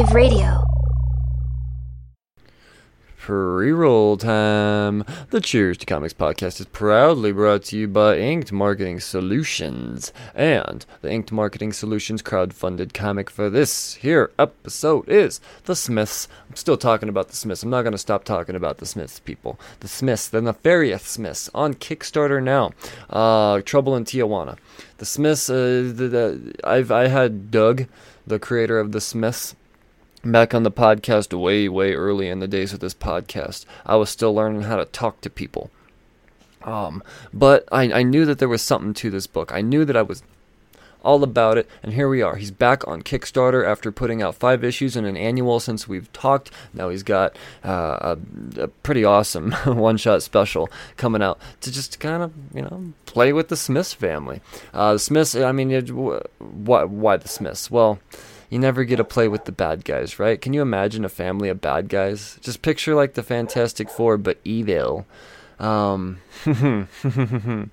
Alternative Radio. Pre-roll time. The Cheers to Comics podcast is proudly brought to you by Inked Marketing Solutions and the Inked Marketing Solutions crowd-funded comic for this here episode is The Smiths. I'm still talking about The Smiths. I'm not going to stop talking about The Smiths, people. The Smiths, the Nefarious Smiths, on Kickstarter now. Uh, Trouble in Tijuana. The Smiths. Uh, the, the, I've I had Doug, the creator of The Smiths back on the podcast way, way early in the days of this podcast. I was still learning how to talk to people. Um, but I, I knew that there was something to this book. I knew that I was all about it, and here we are. He's back on Kickstarter after putting out five issues in an annual since we've talked. Now he's got uh, a, a, pretty awesome one-shot special coming out to just kind of you know play with the Smiths family. Uh, the Smiths, I mean, it, why, why the Smiths? Well you never get to play with the bad guys, right? Can you imagine a family of bad guys? Just picture like the Fantastic Four, but evil. Um,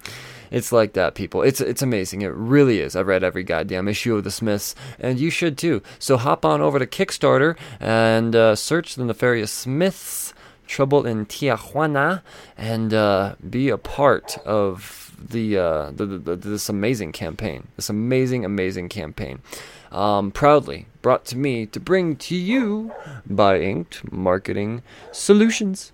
it's like that, people. It's it's amazing. It really is. I've read every goddamn issue of the Smiths, and you should too. So hop on over to Kickstarter and uh, search the Nefarious Smiths. Trouble in Tijuana, and uh, be a part of the, uh, the, the, the this amazing campaign. This amazing, amazing campaign um, proudly brought to me to bring to you by Inked Marketing Solutions.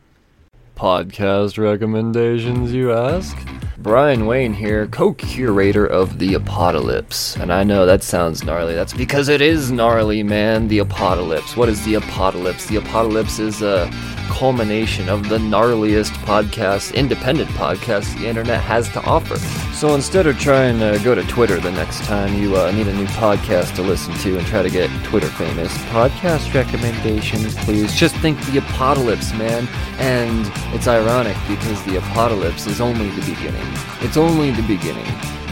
Podcast recommendations, you ask? Brian Wayne here, co curator of The Apocalypse. And I know that sounds gnarly. That's because it is gnarly, man. The Apocalypse. What is The Apocalypse? The Apocalypse is a culmination of the gnarliest podcast, independent podcast the internet has to offer. So instead of trying to go to Twitter the next time you uh, need a new podcast to listen to and try to get Twitter famous, podcast recommendations, please. Just think The Apocalypse, man. And it's ironic because The Apocalypse is only the beginning. It's only the beginning.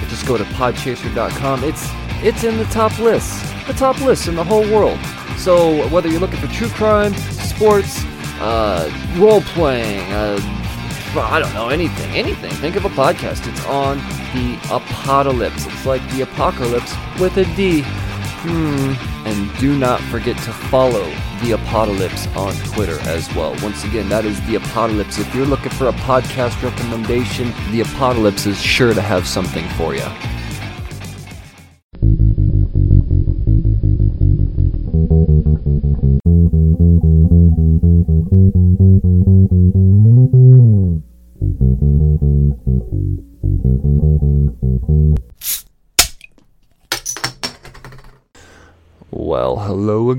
Just go to podchaser.com. It's it's in the top list, the top list in the whole world. So whether you're looking for true crime, sports, uh, role playing, uh, I don't know, anything, anything. Think of a podcast. It's on the apocalypse. It's like the apocalypse with a D. Hmm. And do not forget to follow the apocalypse on Twitter as well. Once again, that is the apocalypse. If you're looking for a podcast recommendation, the apocalypse is sure to have something for you.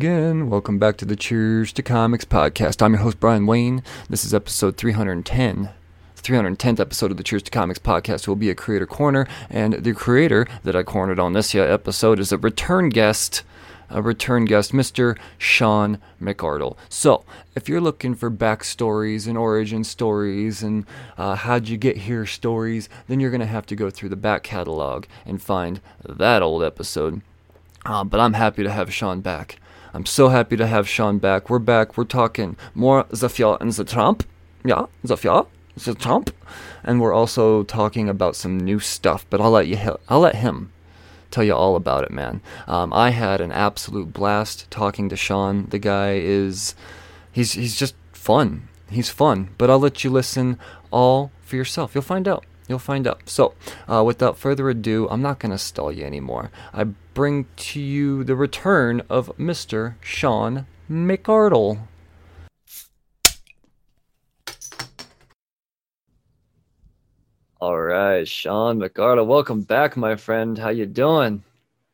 Again. Welcome back to the Cheers to Comics podcast. I'm your host, Brian Wayne. This is episode 310. 310th episode of the Cheers to Comics podcast will be a creator corner, and the creator that I cornered on this episode is a return guest, a return guest, Mr. Sean McArdle. So, if you're looking for backstories and origin stories and uh, how'd you get here stories, then you're going to have to go through the back catalog and find that old episode. Uh, but I'm happy to have Sean back. I'm so happy to have Sean back. We're back. We're talking more Zafia and the. Yeah, Zafia, the. And we're also talking about some new stuff, but I'll let you I'll let him tell you all about it, man. Um, I had an absolute blast talking to Sean. The guy is he's he's just fun. He's fun, but I'll let you listen all for yourself. You'll find out. You'll find out. So, uh, without further ado, I'm not going to stall you anymore. I bring to you the return of Mr. Sean McArdle. All right, Sean McArdle, welcome back, my friend. How you doing?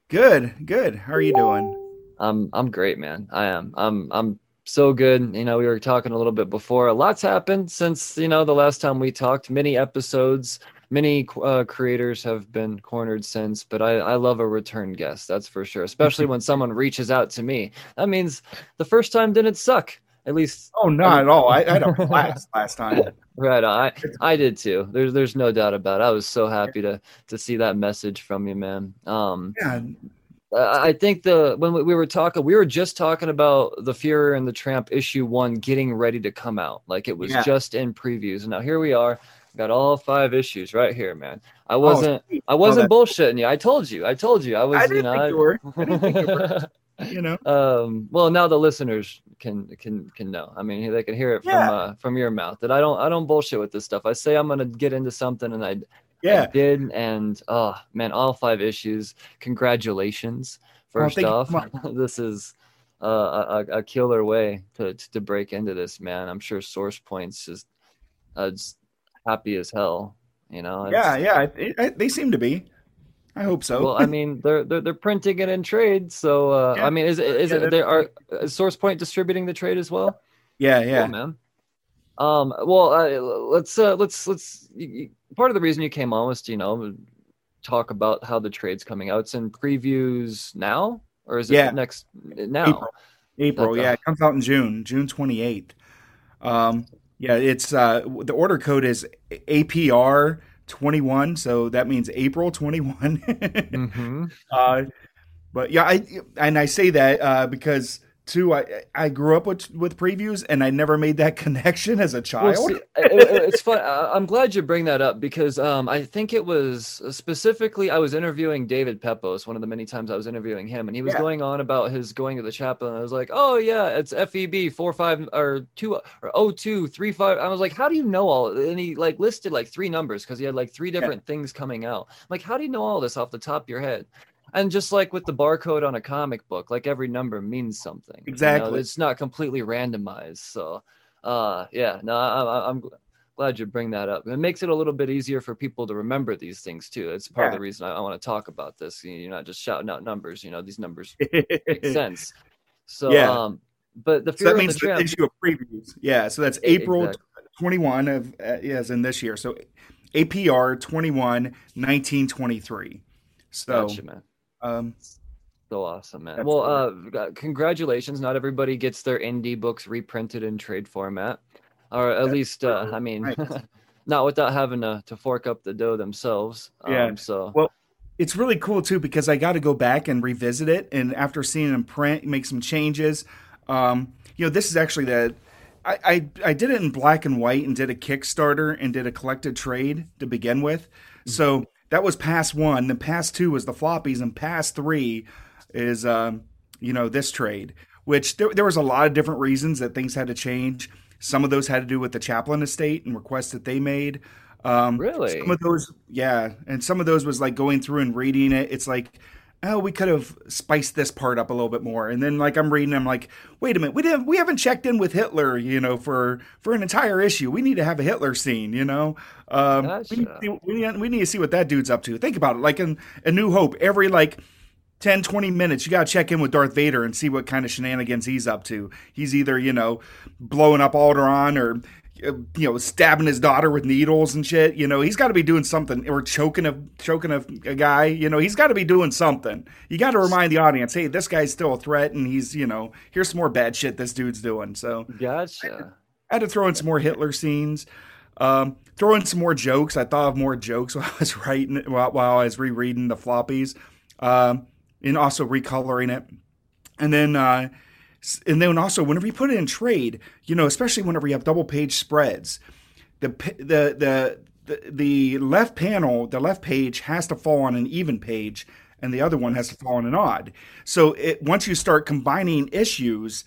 Good, good. How are you doing? I'm I'm great, man. I am. I'm I'm so good. You know, we were talking a little bit before. A lot's happened since you know the last time we talked. Many episodes, many uh, creators have been cornered since. But I, I love a return guest. That's for sure. Especially when someone reaches out to me. That means the first time didn't suck. At least. Oh, not at all. I, I had a blast last time. Right, I I did too. There's there's no doubt about it. I was so happy to to see that message from you, man. Um, yeah, I think the when we were talking, we were just talking about the Fuhrer and the Tramp issue one getting ready to come out. Like it was Yeah. just in previews, and now here we are. Got all five issues right here, man. I wasn't sweet. I Oh, wasn't that- bullshitting you. I told you. I told you. I was I you know. think you were. I didn't think you you know. Um, well, now the listeners can can can know. I mean, they can hear it Yeah. from uh, from your mouth that I don't I don't bullshit with this stuff. I say I'm gonna get into something, and I I Yeah. did, and oh man, all five issues. Congratulations, Oh, first thank off. this is uh, a, a killer way to to break into this, man. I'm sure Source Point's is uh, happy as hell. You know. Yeah, yeah. It, it, they seem to be. I hope so. Well, I mean, they're they're, they're printing it in trade, so uh, Yeah. I mean, is it is Yeah, it they are is Source Point distributing the trade as well? yeah, yeah. Cool, man. Um, well, uh, let's uh, let's let's. y- y- Part of the reason you came on was to you know talk about how the trade's coming out. It's in previews now, or is it Yeah. next now? April. April, yeah, it comes out in June, June 28th. Um, yeah, it's uh, the order code is APR 21, so that means April 21. Mm-hmm. uh, but yeah, I and I say that uh, because too, I I grew up with with previews and I never made that connection as a Well, child. see, it- it- it's fun. I'm glad you bring that up because um, I think it was specifically I was interviewing David Pepose one of the many times I was interviewing him, and he was Yeah. going on about his going to the chapel, and I was like, "Oh yeah, it's FEB four five or two or oh two three five. I was like, "How do you know all?" And he like listed like three numbers because he had like three different things coming out. I'm like, how do you know all this off the top of your head? And just like with the barcode on a comic book, like every number means something. you know, Exactly. it's not completely randomized. So, uh, yeah, no, I, I'm glad you bring that up. It makes it a little bit easier for people to remember these things too. It's part of the reason I, I want to talk about this. You- You're not just shouting out numbers. You know, these numbers make sense. So, Yeah. um, but the So that of means the tramp. issue of previews. Yeah, so that's April exactly. 21 of uh, yes, in this year. So APR 21 1923. So Gotcha, man. Um So awesome, man. Well, uh, congratulations. Not everybody gets their indie books reprinted in trade format, or at That's least, uh. I mean, not without having to, to fork up the dough themselves. Yeah. Um, so Well, it's really cool too because I got to go back and revisit it, and after seeing them print, make some changes. Um, you know, this is actually the I, I I did it in black and white and did a Kickstarter and did a collected trade to begin with. So that was pass one. Then pass two was the floppies, and pass three is um, you know this trade. Which there, there was a lot of different reasons that things had to change. Some of those had to do with the Chaplin estate and requests that they made. Um, Really? some of those, yeah, and some of those was like going through and reading it. It's like, oh, we could have spiced this part up a little bit more. And then like I'm reading, I'm like, wait a minute, we didn't, we haven't checked in with Hitler, you know, for for an entire issue. We need to have a Hitler scene, you know. Um, we, need to see, we, need, we need to see what that dude's up to. Think about it, like in A New Hope, every like 10, 20 minutes, you got to check in with Darth Vader and see what kind of shenanigans he's up to. He's either, you know, blowing up Alderaan or, you know, stabbing his daughter with needles and shit. You know, he's got to be doing something or choking a, choking a, a guy. You know, he's got to be doing something. You got to remind the audience, hey, this guy's still a threat and he's, you know, here's some more bad shit this dude's doing. So gotcha. I had to throw in some more Hitler scenes. Um, throw in some more jokes. I thought of more jokes while I was writing while, while I was rereading the floppies, um, and also recoloring it. And then, uh, and then also whenever you put it in trade, you know, especially whenever you have double page spreads, the the the the, the left panel, the left page has to fall on an even page, and the other one has to fall on an odd. So it once you start combining issues,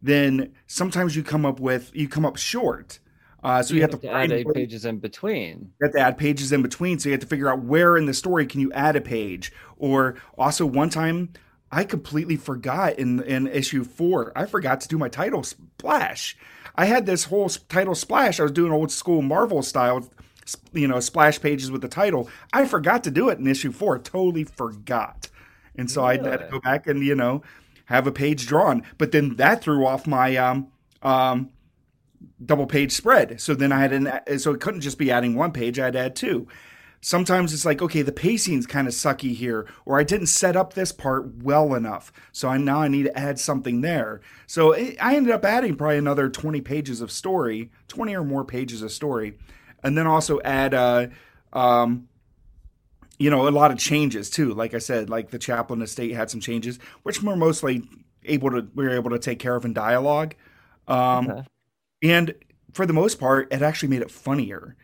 then sometimes you come up with you come up short. Uh, so you, have, to, add pages in between. you have to add pages in between, so you have to figure out where in the story can you add a page. Or also one time, I completely forgot in in issue four, I forgot to do my title splash. I had this whole title splash. I was doing old school Marvel style, you know, splash pages with the title. I forgot to do it in issue four. Totally forgot, and so I had to go back and you know have a page drawn. But then that threw off my um um double page spread. So then I had an so it couldn't just be adding one page, I had to add two. Sometimes it's like, okay, the pacing's kind of sucky here, or I didn't set up this part well enough. So I now I need to add something there. So it, I ended up adding probably another 20 pages of story, 20 or more pages of story. And then also add uh um you know, a lot of changes too. Like I said, like the Chaplin estate had some changes, which we're mostly able to we were able to take care of in dialogue. Um Okay. and for the most part, it actually made it funnier.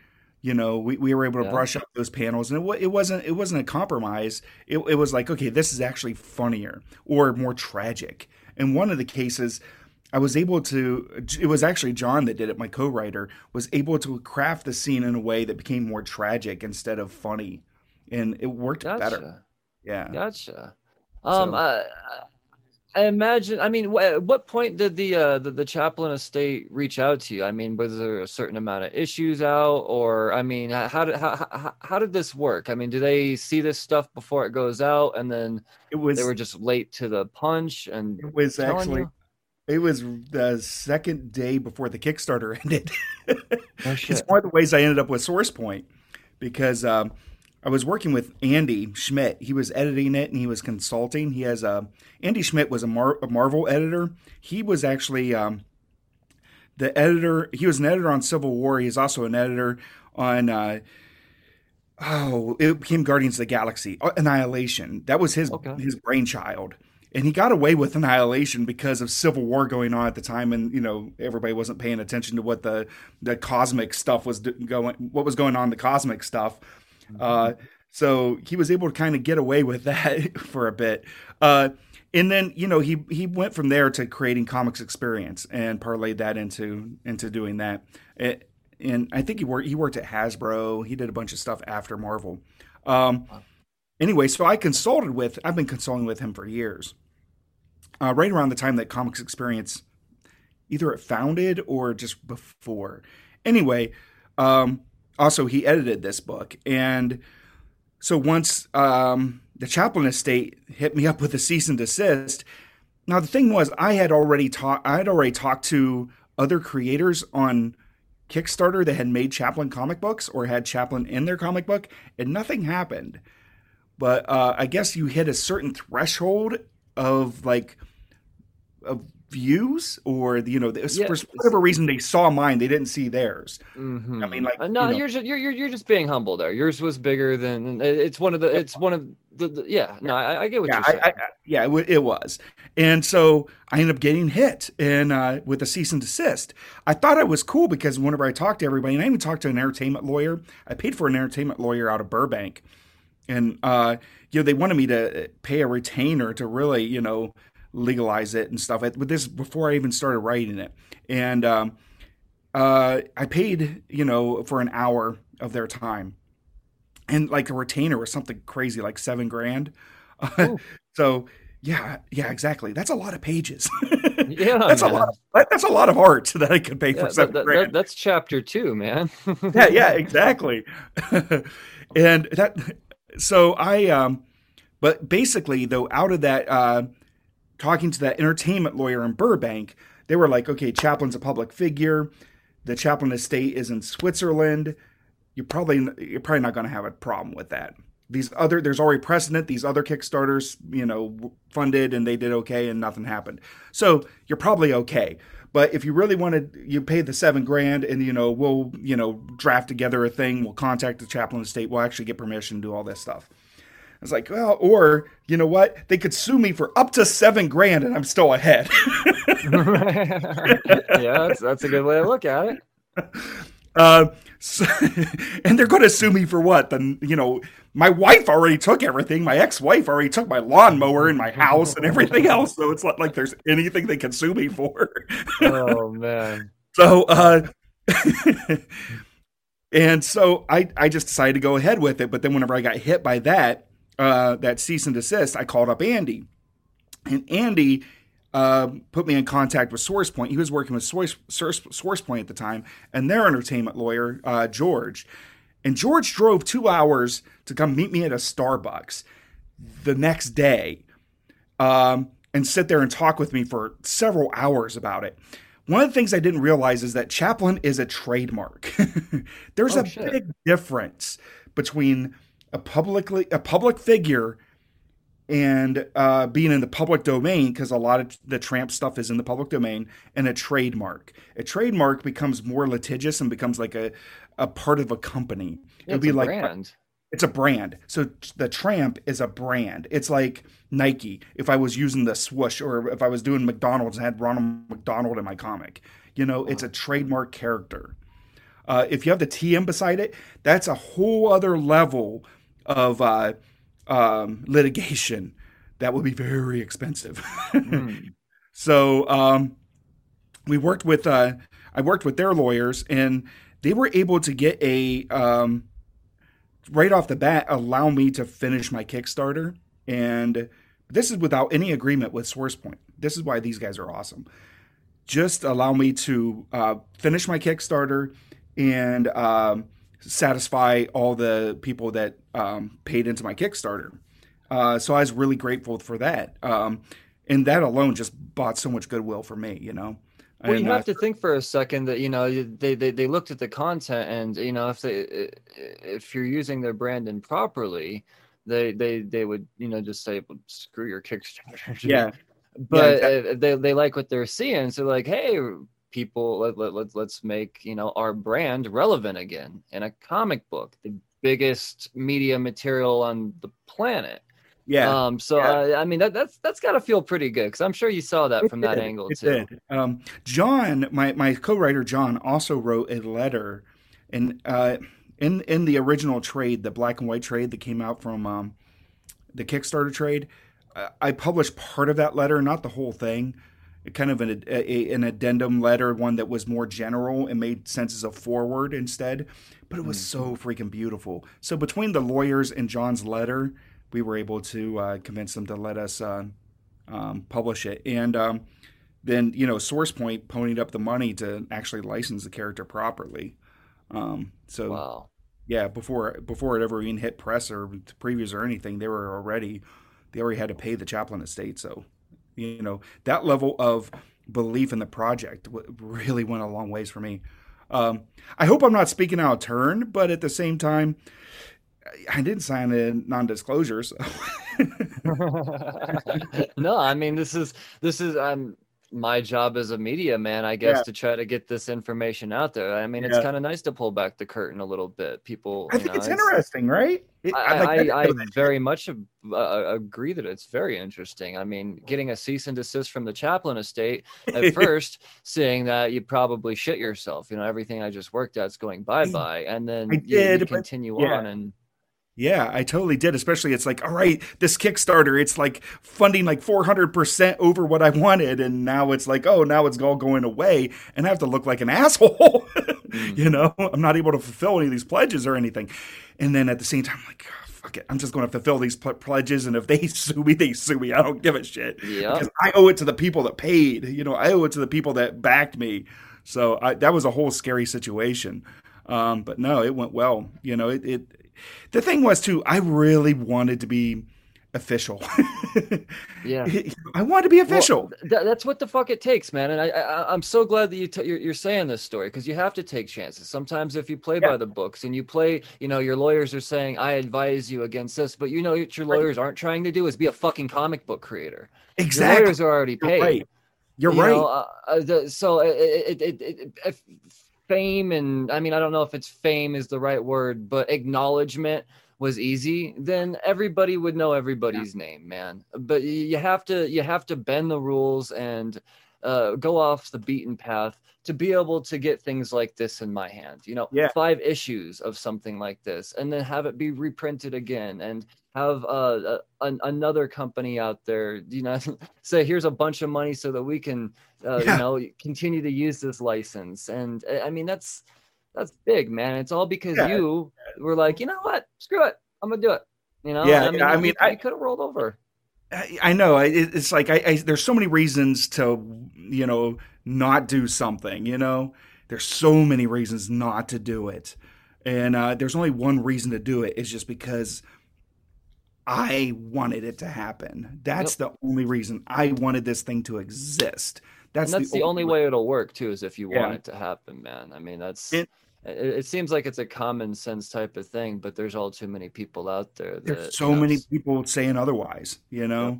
You know, we, we were able to Yeah. brush up those panels, and it, it wasn't it wasn't a compromise. It, it was like, okay, this is actually funnier or more tragic. In one of the cases, I was able to. It was actually John that did it. My co-writer was able to craft the scene in a way that became more tragic instead of funny, and it worked better. Yeah. Gotcha. Um, So- I, I imagine. I mean, at what point did the uh the, the Chaplin estate reach out to you? I mean, was there a certain amount of issues out, or I mean, how did how how, how did this work? I mean, do they see this stuff before it goes out, and then It was. they were just late to the punch? And It was actually. you? It was the second day before the Kickstarter ended. Oh, it's one of the ways I ended up with Source Point because um, I was working with Andy Schmidt. He was editing it and he was consulting. He has a Andy Schmidt was a, Mar- a Marvel editor. He was actually um, the editor. He was an editor on Civil War. He's also an editor on. Uh, oh, it became Guardians of the Galaxy. Uh, Annihilation. That was his Okay. his brainchild. And he got away with Annihilation because of Civil War going on at the time, and you know everybody wasn't paying attention to what the the cosmic stuff was going, what was going on the cosmic stuff. Uh, so he was able to kind of get away with that for a bit. Uh, and then you know he he went from there to creating comics experience and parlayed that into into doing that. It, and I think he worked he worked at Hasbro. He did a bunch of stuff after Marvel. Um, anyway, so I consulted with I've been consulting with him for years. Uh, right around the time that Comics Experience either it founded or just before. Anyway, um, also he edited this book, and so once um, the Chaplin Estate hit me up with a cease and desist. Now the thing was, I had already talked. I had already talked to other creators on Kickstarter that had made Chaplin comic books or had Chaplin in their comic book, and nothing happened. But uh, I guess you hit a certain threshold of like of views, or you know, Yeah. for whatever reason they saw mine, they didn't see theirs. Mhm. I mean, like, Uh, no, you know- you're just you're, you're just being humble there. Yours was bigger than it's one of the it's one of the, the yeah. No, I, I get what yeah, you're saying. I, I, yeah, it, it was, and so I ended up getting hit and uh, with a cease and desist. I thought I was cool because whenever I talked to everybody, and I even talked to an entertainment lawyer. I paid for an entertainment lawyer out of Burbank, and uh, you know they wanted me to pay a retainer to really you know legalize it and stuff. But this before I even started writing it, and um, uh, I paid you know for an hour of their time, and like a retainer or something crazy like seven grand. So yeah, yeah, exactly. That's a lot of pages. yeah, that's man. a lot. Of, that's a lot of art that I could pay Yeah, for seven that- grand that- that's chapter two, man. yeah, yeah, exactly. and that, so I, um, but basically though, out of that, uh, talking to that entertainment lawyer in Burbank, they were like, okay, Chaplin's a public figure. The Chaplin estate is in Switzerland. You probably you're probably not going to have a problem with that. These other there's already precedent. These other Kickstarters, you know, funded and they did okay and nothing happened. So you're probably okay. But if you really wanted, you pay the seven grand and you know we'll you know draft together a thing. We'll contact the Chaplin estate. We'll actually get permission to do all this stuff. I was like, well, or you know what? They could sue me for up to seven grand, and I'm still ahead. yeah, that's, that's a good way to look at it. uh, so, and they're going to sue me for what? Then you know, my wife already took everything. My ex-wife already took my lawnmower and my house and everything else. So it's not like there's anything they can sue me for. Oh man. So, uh, and so I, I just decided to go ahead with it. But then whenever I got hit by that, uh, that cease and desist, I called up Andy, and Andy uh, put me in contact with SourcePoint. He was working with Source, Source, SourcePoint at the time, and their entertainment lawyer, uh, George. And George drove two hours to come meet me at a Starbucks the next day um, and sit there and talk with me for several hours about it. One of the things I didn't realize is that Chaplin is a trademark. There's Oh, a shit. big difference between a publicly a public figure and uh, being in the public domain because a lot of the tramp stuff is in the public domain and a trademark. A trademark becomes more litigious and becomes like a, a part of a company. Yeah, It'd it's be a like brand. it's a brand. So the Tramp is a brand. It's like Nike. If I was using the swoosh or if I was doing McDonald's and had Ronald McDonald in my comic, you know, it's a trademark character. Uh, if you have the TM beside it, that's a whole other level of uh, um, litigation that would be very expensive. mm. So um, we worked with uh, I worked with their lawyers, and they were able to get a um, right off the bat allow me to finish my Kickstarter, and this is without any agreement with SourcePoint. This is why these guys are awesome. Just allow me to uh, finish my Kickstarter and um, satisfy all the people that um, paid into my Kickstarter. Uh, so I was really grateful for that. Um, and that alone just bought so much goodwill for me, you know. Well, you have to think for a second that you know they, they they looked at the content, and you know if they if you're using their brand improperly, they they they would you know just say well, screw your Kickstarter. Yeah, but yeah, exactly. they they like what they're seeing, so like hey people let, let, let let's make you know our brand relevant again in a comic book, the biggest media material on the planet yeah. Um. So yeah. Uh, I mean that that's that's got to feel pretty good because I'm sure you saw that it from did. that angle it too. Did. Um. John, my my co-writer John also wrote a letter, and uh, in in the original trade, the black and white trade that came out from um, the Kickstarter trade, uh, I published part of that letter, not the whole thing. Kind of an a, an addendum letter, one that was more general and made sense as a forward instead. But it was mm-hmm. so freaking beautiful. So between the lawyers and John's letter we were able to uh, convince them to let us uh, um, publish it. And um, then, you know, SourcePoint ponied up the money to actually license the character properly. Um, so, wow. yeah, before before it ever even hit press or previews or anything, they were already they already had to pay the Chaplin estate. So, you know, that level of belief in the project really went a long ways for me. Um, I hope I'm not speaking out of turn, but at the same time, I didn't sign a non-disclosure. So. no, I mean this is this is um my job as a media man, I guess, yeah. to try to get this information out there. I mean, yeah. it's kind of nice to pull back the curtain a little bit. People, I think know, it's, it's, interesting, right? It, I, like I, I very much uh, agree that it's very interesting. I mean, getting a cease and desist from the Chaplin estate at first, seeing that you probably shit yourself. You know, everything I just worked at's going bye bye, and then you, did, you, continue but, yeah. on and yeah, I totally did. Especially, it's like, all right, this Kickstarter, it's like funding like 400% over what I wanted. And now it's like, oh, now it's all going away. And I have to look like an asshole. mm. You know, I'm not able to fulfill any of these pledges or anything. And then at the same time, I'm like, oh, fuck it. I'm just going to fulfill these pledges. And if they sue me, they sue me. I don't give a shit. Yeah. Because I owe it to the people that paid. You know, I owe it to the people that backed me. So I, that was a whole scary situation. Um, but no, it went well. You know, it, it the thing was too, I really wanted to be official. yeah, I want to be official. Well, th- that's what the fuck it takes, man. And I, I am so glad that you t- you're, you're, saying this story because you have to take chances. Sometimes if you play yeah. by the books and you play, you know, your lawyers are saying, "I advise you against this," but you know what your lawyers aren't trying to do is be a fucking comic book creator. Exactly, your lawyers are already paid. You're right. You're you right. Know, uh, uh, the, so it, it, it, it fame and I mean I don't know if it's fame is the right word, but acknowledgement was easy, then everybody would know everybody's yeah. name, man. But you have to you have to bend the rules and uh, go off the beaten path to be able to get things like this in my hand. You know, yeah. five issues of something like this, and then have it be reprinted again, and have uh, a, another company out there, you know, say here's a bunch of money so that we can, uh, yeah. you know, continue to use this license. And I mean, that's that's big, man. It's all because yeah. you were like, you know what, screw it, I'm gonna do it. You know, yeah. I mean, I mean, I could have rolled over. I know it's like I, I, there's so many reasons to you know not do something. You know, there's so many reasons not to do it, and uh, there's only one reason to do it. It's just because I wanted it to happen. That's yep. the only reason I wanted this thing to exist. That's, and that's the, the only way. way it'll work too, is if you yeah. want it to happen, man. I mean, that's. It, it, it, seems like it's a common sense type of thing, but there's all too many people out there. That, there's so many people saying otherwise. You know, yep.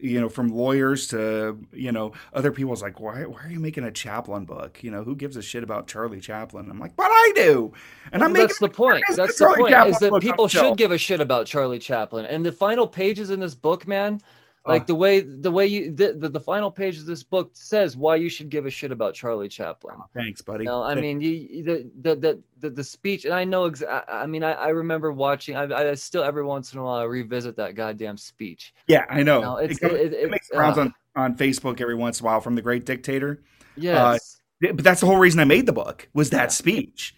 You know, from lawyers to you know other people's like, why why are you making a Chaplin book? You know, who gives a shit about Charlie Chaplin? I'm like, but I do, and I'm well, That's the point. That's the point. Chaplin is that people should give a shit about Charlie Chaplin. And the final pages in this book, man. Like the way the way you the, the, the final page of this book says why you should give a shit about Charlie Chaplin. Thanks, buddy. No, I mean you, the, the the the the speech, and I know. Exa- I mean, I, I remember watching. I, I still every once in a while I revisit that goddamn speech. Yeah, I know. No, it's, it, comes- it, it it- makes rounds uh, on on Facebook every once in a while from the Great Dictator. yes. Yeah, But that's the whole reason I made the book was that Yeah. speech,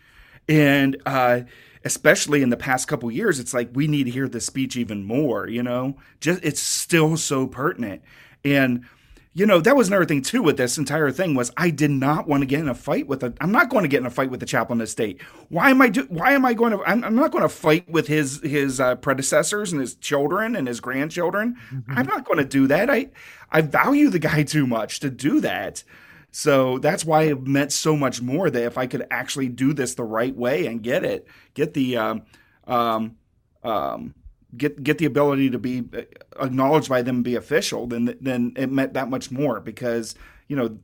and uh, especially in the past couple years, it's like we need to hear the speech even more. You know, just it's still so pertinent, and you know that was another thing too with this entire thing was I did not want to get in a fight with a. I'm not going to get in a fight with the Chaplin of state. Why am I do? Why am I going to? I'm, I'm not going to fight with his his uh, predecessors and his children and his grandchildren. I'm not going to do that. I I value the guy too much to do that. So that's why it meant so much more that if I could actually do this the right way and get it, get the um, um, um, get get the ability to be uh, acknowledged by them and be official, then then it meant that much more because you know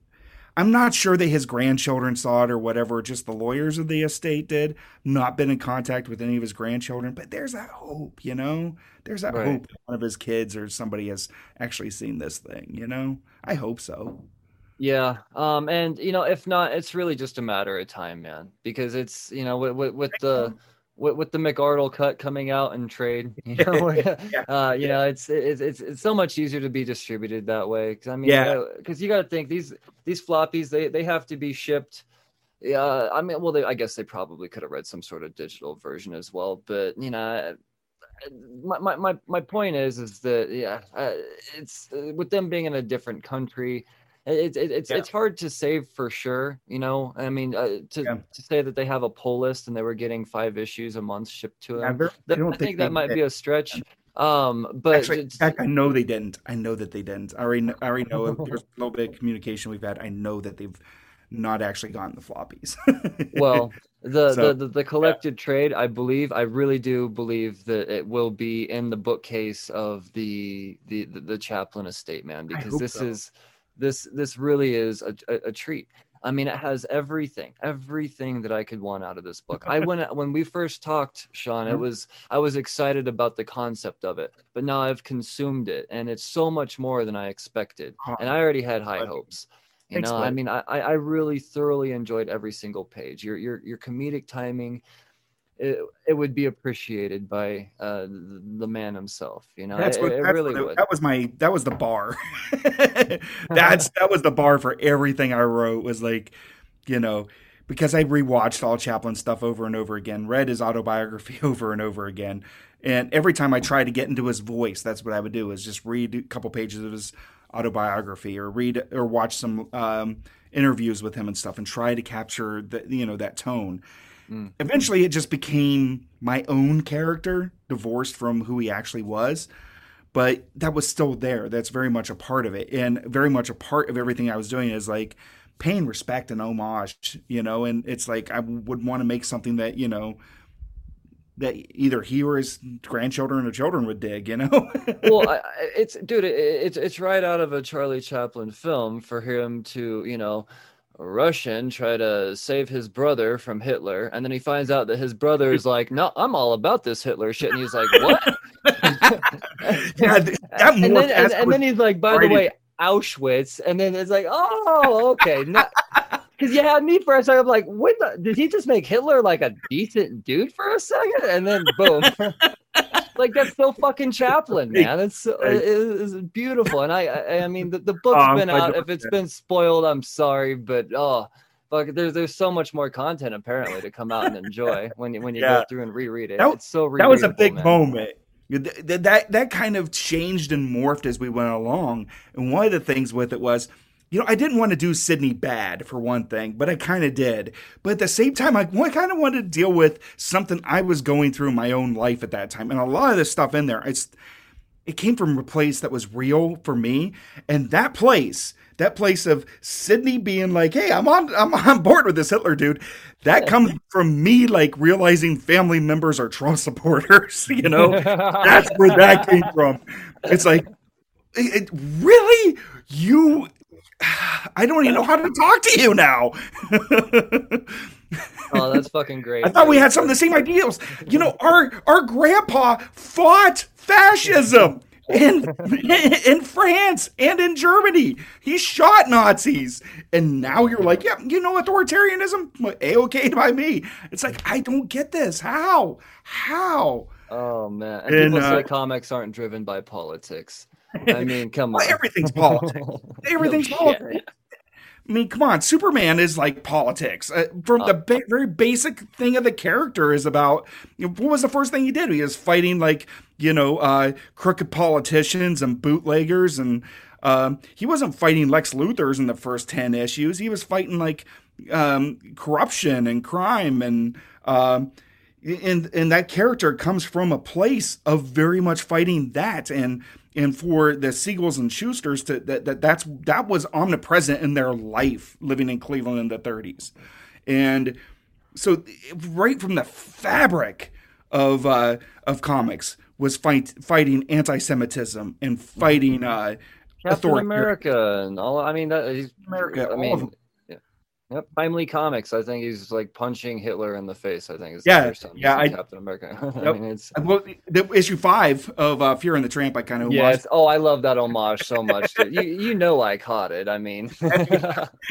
I'm not sure that his grandchildren saw it or whatever. Just the lawyers of the estate did. Not been in contact with any of his grandchildren, but there's that hope, you know. There's that Right. hope that one of his kids or somebody has actually seen this thing, you know. I hope so. Yeah. Um, and you know, if not, it's really just a matter of time, man. Because it's you know, with with, with the with, with the McArdle cut coming out and trade, you know, Yeah. uh, you know, it's it's it's it's so much easier to be distributed that way. Because I mean, Yeah. because you got to think these these floppies, they they have to be shipped. Yeah, I mean, well, they, I guess they probably could have read some sort of digital version as well, but you know, my my my, my point is is that yeah, uh, it's uh, with them being in a different country. It's it, it's Yeah. it's hard to say for sure, you know. I mean, uh, to Yeah. to say that they have a pull list and they were getting five issues a month shipped to them, that, I don't I think they that might did. be a stretch. Um, but Actually, fact, I know they didn't. I know that they didn't. I already, I already know there's a little bit of communication we've had. I know that they've not actually gotten the floppies. well, the, So, the the the collected trade, I believe, I really do believe that it will be in the bookcase of the the the, the Chaplin estate, man, because this so. is this this really is a, a, a treat. I mean, it has everything, everything that I could want out of this book. I went when we first talked, Sean. It Mhm. was I was excited about the concept of it, but now I've consumed it, and it's so much more than I expected, and I already had high hopes. You know, I mean, I, I I really thoroughly enjoyed every single page. Your your your comedic timing, it, it would be appreciated by uh, the, man himself. You know, That's it, what, it that's really what- would. that was my that was the bar. that's that was the bar for everything I wrote was like, you know, because I rewatched all Chaplin stuff over and over again, read his autobiography over and over again, and every time I tried to get into his voice, that's what I would do is just read a couple pages of his autobiography or read or watch some um, interviews with him and stuff and try to capture the you know that tone Mm. eventually it just became my own character divorced from who he actually was but that was still there that's very much a part of it and very much a part of everything i was doing is like paying respect and homage you know and it's like i would want to make something that you know that either he or his grandchildren or children would dig you know well, I, it's dude, it, it's it's right out of a Charlie Chaplin film for him to you know. Russian try to save his brother from Hitler, and then he finds out that his brother is like, "No, I'm all about this Hitler shit," and he's like, "What?" yeah that and then and, and then he's like, by the way, Auschwitz, and then it's like, oh, okay, because you had me for a second. I'm like, what? The, did he just make Hitler like a decent dude for a second? And then boom, like that's so fucking Chaplin, man. It's so- Right. it's beautiful, and I, I, I mean, the, the book's Oh, been out. If it's been spoiled, I'm sorry, but oh. Fuck, there's there's so much more content apparently to come out and enjoy when you when you Yeah. go through and reread it. That- it's so that was a big man. moment. Th- th- That that kind of changed and morphed as we went along. And one of the things with it was, you know, I didn't want to do Sydney bad for one thing, but I kind of did. But at the same time, I kind of wanted to deal with something I was going through in my own life at that time, and a lot of this stuff in there, it's it came from a place that was real for me, and that place. That place of Sydney being like, "Hey, I'm on, I'm on board with this Hitler dude." That comes from me, like realizing family members are Trump supporters. You know, that's where that came from. It's like, it, it- really, you. I don't even know how to talk to you now. Oh, that's fucking great. I thought we had some of the same ideals. You know, our our grandpa fought fascism. in in France and in Germany. He shot Nazis, and now you're like, yeah, you know, authoritarianism, a okay by me. It's like I don't get this. How? How? Oh man, and, and people uh, say comics aren't driven by politics. I mean, come on, everything's politics. Everything's no politics. I mean, come on. Superman is like politics. Uh, from uh, the ba- very basic thing of the character is about you know, what was the first thing he did? He was fighting like you know uh, crooked politicians and bootleggers, and um, he wasn't fighting Lex Luthor's in the first ten issues. He was fighting like um, corruption and crime, and um, and and that character comes from a place of very much fighting that and and for the Siegels and Shusters to that, that that's that was omnipresent in their life living in Cleveland in the 30s, and so right from the fabric of uh, of comics was fight, fighting anti-Semitism and fighting uh, Captain America and all. I mean, that, he's America. I mean, Yep, Timely Comics. I think he's like punching Hitler in the face. I think is yeah, yeah. I, Captain America. I mean, it's well, the issue five of uh, Fuhrer and the Tramp. I kind of yeah. Oh, I love that homage so much. you you know I caught it. I mean,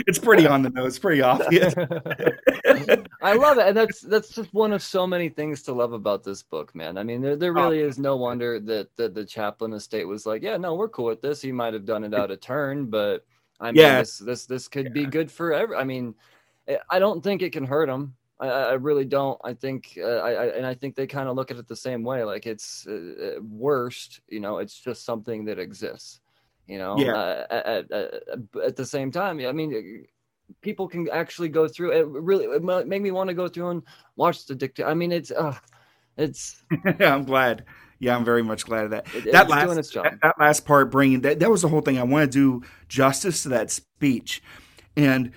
it's pretty on the nose, pretty obvious. I love it, and that's that's just one of so many things to love about this book, man. I mean, there there really oh. is no wonder that that the Chaplin estate was like, yeah, no, we're cool with this. He might have done it out of turn, but I mean, yeah. this this this could yeah. be good for every. I mean, eh, I don't think it can hurt them. I, I really don't. I think, uh, I, I, and I think they kind of look at it the same way. Like it's uh, uh, worst, you know, it's just something that exists. You know, yeah. Uh, at, at, at, the same time, I mean, people can actually go through it. Really, it make me want to go through and watch the dictator. I mean, it's, uh, it's. I'm glad yeah, I'm very much glad of that. It, that last that, that, last part, bringing that that was the whole thing. I want to do justice to that speech, and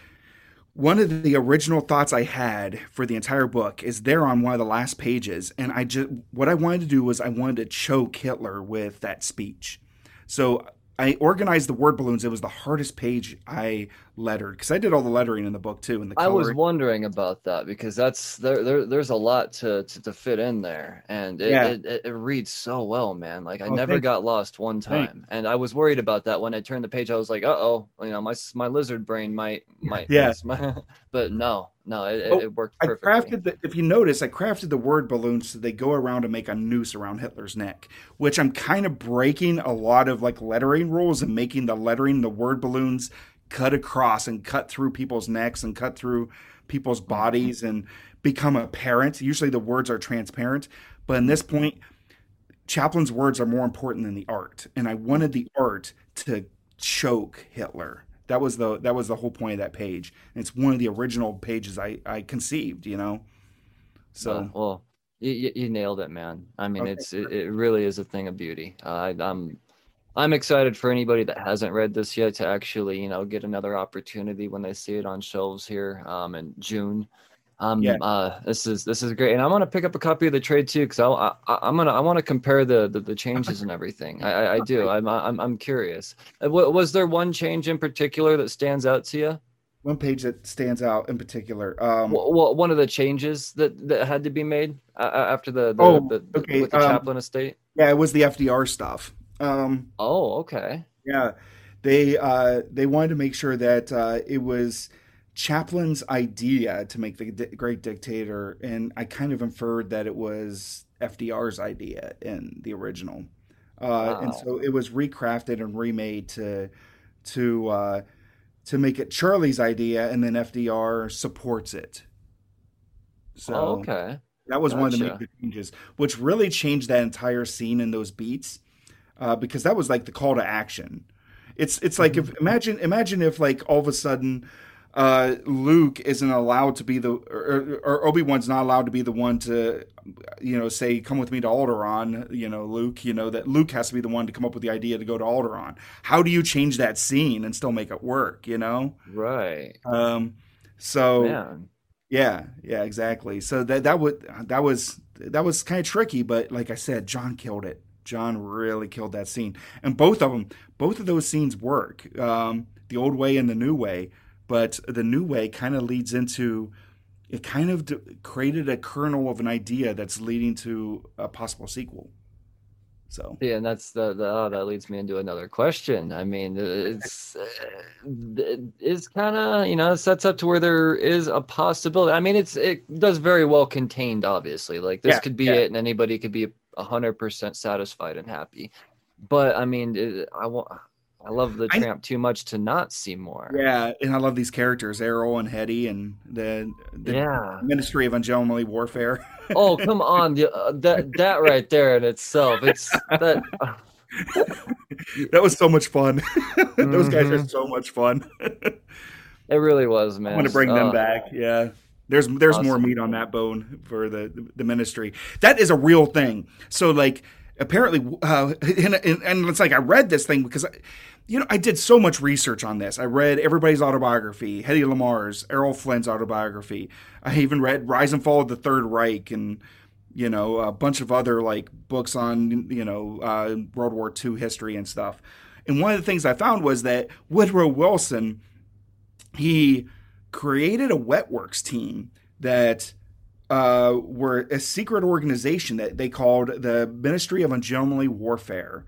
one of the original thoughts I had for the entire book is there on one of the last pages, and I just what I wanted to do was I wanted to choke Hitler with that speech. So I organized the word balloons. It was the hardest page I lettered because I did all the lettering in the book too. And the I was wondering about that because that's there, there there's a lot to, to, to fit in there, and it, yeah. it, it, it, reads so well, man. Like I oh, never got lost one time, and I was worried about that when I turned the page. I was like, uh oh, you know, my my lizard brain might might yeah, but no, no, it, oh, it worked perfectly. I crafted the, if you notice, I crafted the word balloons so they go around and make a noose around Hitler's neck, which I'm kind of breaking a lot of like lettering rules and making the lettering, the word balloons cut across and cut through people's necks and cut through people's mm-hmm. bodies and become apparent. Usually the words are transparent, but in this point, Chaplin's words are more important than the art. And I wanted the art to choke Hitler that was the that was the whole point of that page. And it's one of the original pages I I conceived. You know, so well, well you, you nailed it, man. I mean, okay. it's it, it, really is a thing of beauty. Uh, I, I'm I'm excited for anybody that hasn't read this yet to actually you know get another opportunity when they see it on shelves here um, in June. Um, yeah. uh, this is this is great, and I'm gonna pick up a copy of the trade too because I, I am gonna I want to compare the, the, the changes and everything. I I, I do. I'm I'm I'm curious. Uh, was there one change in particular that stands out to you? One page that stands out in particular. Um, well, one of the changes that, that had to be made uh, after the, the, oh, the, the okay. with the um, Chaplin estate. Yeah, it was the FDR stuff. Um, oh, okay. Yeah, they uh, they wanted to make sure that uh, it was Chaplin's idea to make the di- great dictator, and I kind of inferred that it was FDR's idea in the original, uh, wow. and so it was recrafted and remade to to uh, to make it Charlie's idea, and then FDR supports it. So oh, okay, that was gotcha. one of the major changes, which really changed that entire scene in those beats, uh, because that was like the call to action. It's it's like if mm-hmm. imagine imagine if like all of a sudden uh, Luke isn't allowed to be the, or, or Obi Wan's not allowed to be the one to, you know, say, "Come with me to Alderaan." You know, Luke. You know that Luke has to be the one to come up with the idea to go to Alderaan. How do you change that scene and still make it work? You know, right? Um, so Man. yeah, yeah, exactly. So that that would that was that was kind of tricky, but like I said, John killed it. John really killed that scene, and both of them, both of those scenes work. Um, the old way and the new way but the new way kind of leads into it kind of created a kernel of an idea that's leading to a possible sequel. So yeah, and that's the, the oh, that leads me into another question. I mean, it's uh, it's kind of you know sets up to where there is a possibility. I mean, it's it does very well contained. Obviously, like this yeah, could be yeah. it, and anybody could be hundred percent satisfied and happy. But I mean, it, I want I love the I, tramp too much to not see more. Yeah, and I love these characters, Errol and Hetty, and the, the yeah. Ministry of Ungenly Warfare. oh come on, the, uh, that that right there in itself, it's that. Uh, that was so much fun. Those guys are so much fun. it really was, man. I want to bring them back. Yeah. There's there's awesome. more meat on that bone for the the ministry. That is a real thing. So like apparently, uh, and, and, it's like I read this thing because, I, you know, I did so much research on this. I read everybody's autobiography, Hedy Lamarr's, Errol Flynn's autobiography. I even read Rise and Fall of the Third Reich and you know a bunch of other like books on you know uh, World War II history and stuff. And one of the things I found was that Woodrow Wilson he created a wetworks team that uh, were a secret organization that they called the Ministry of Ungentlemanly Warfare.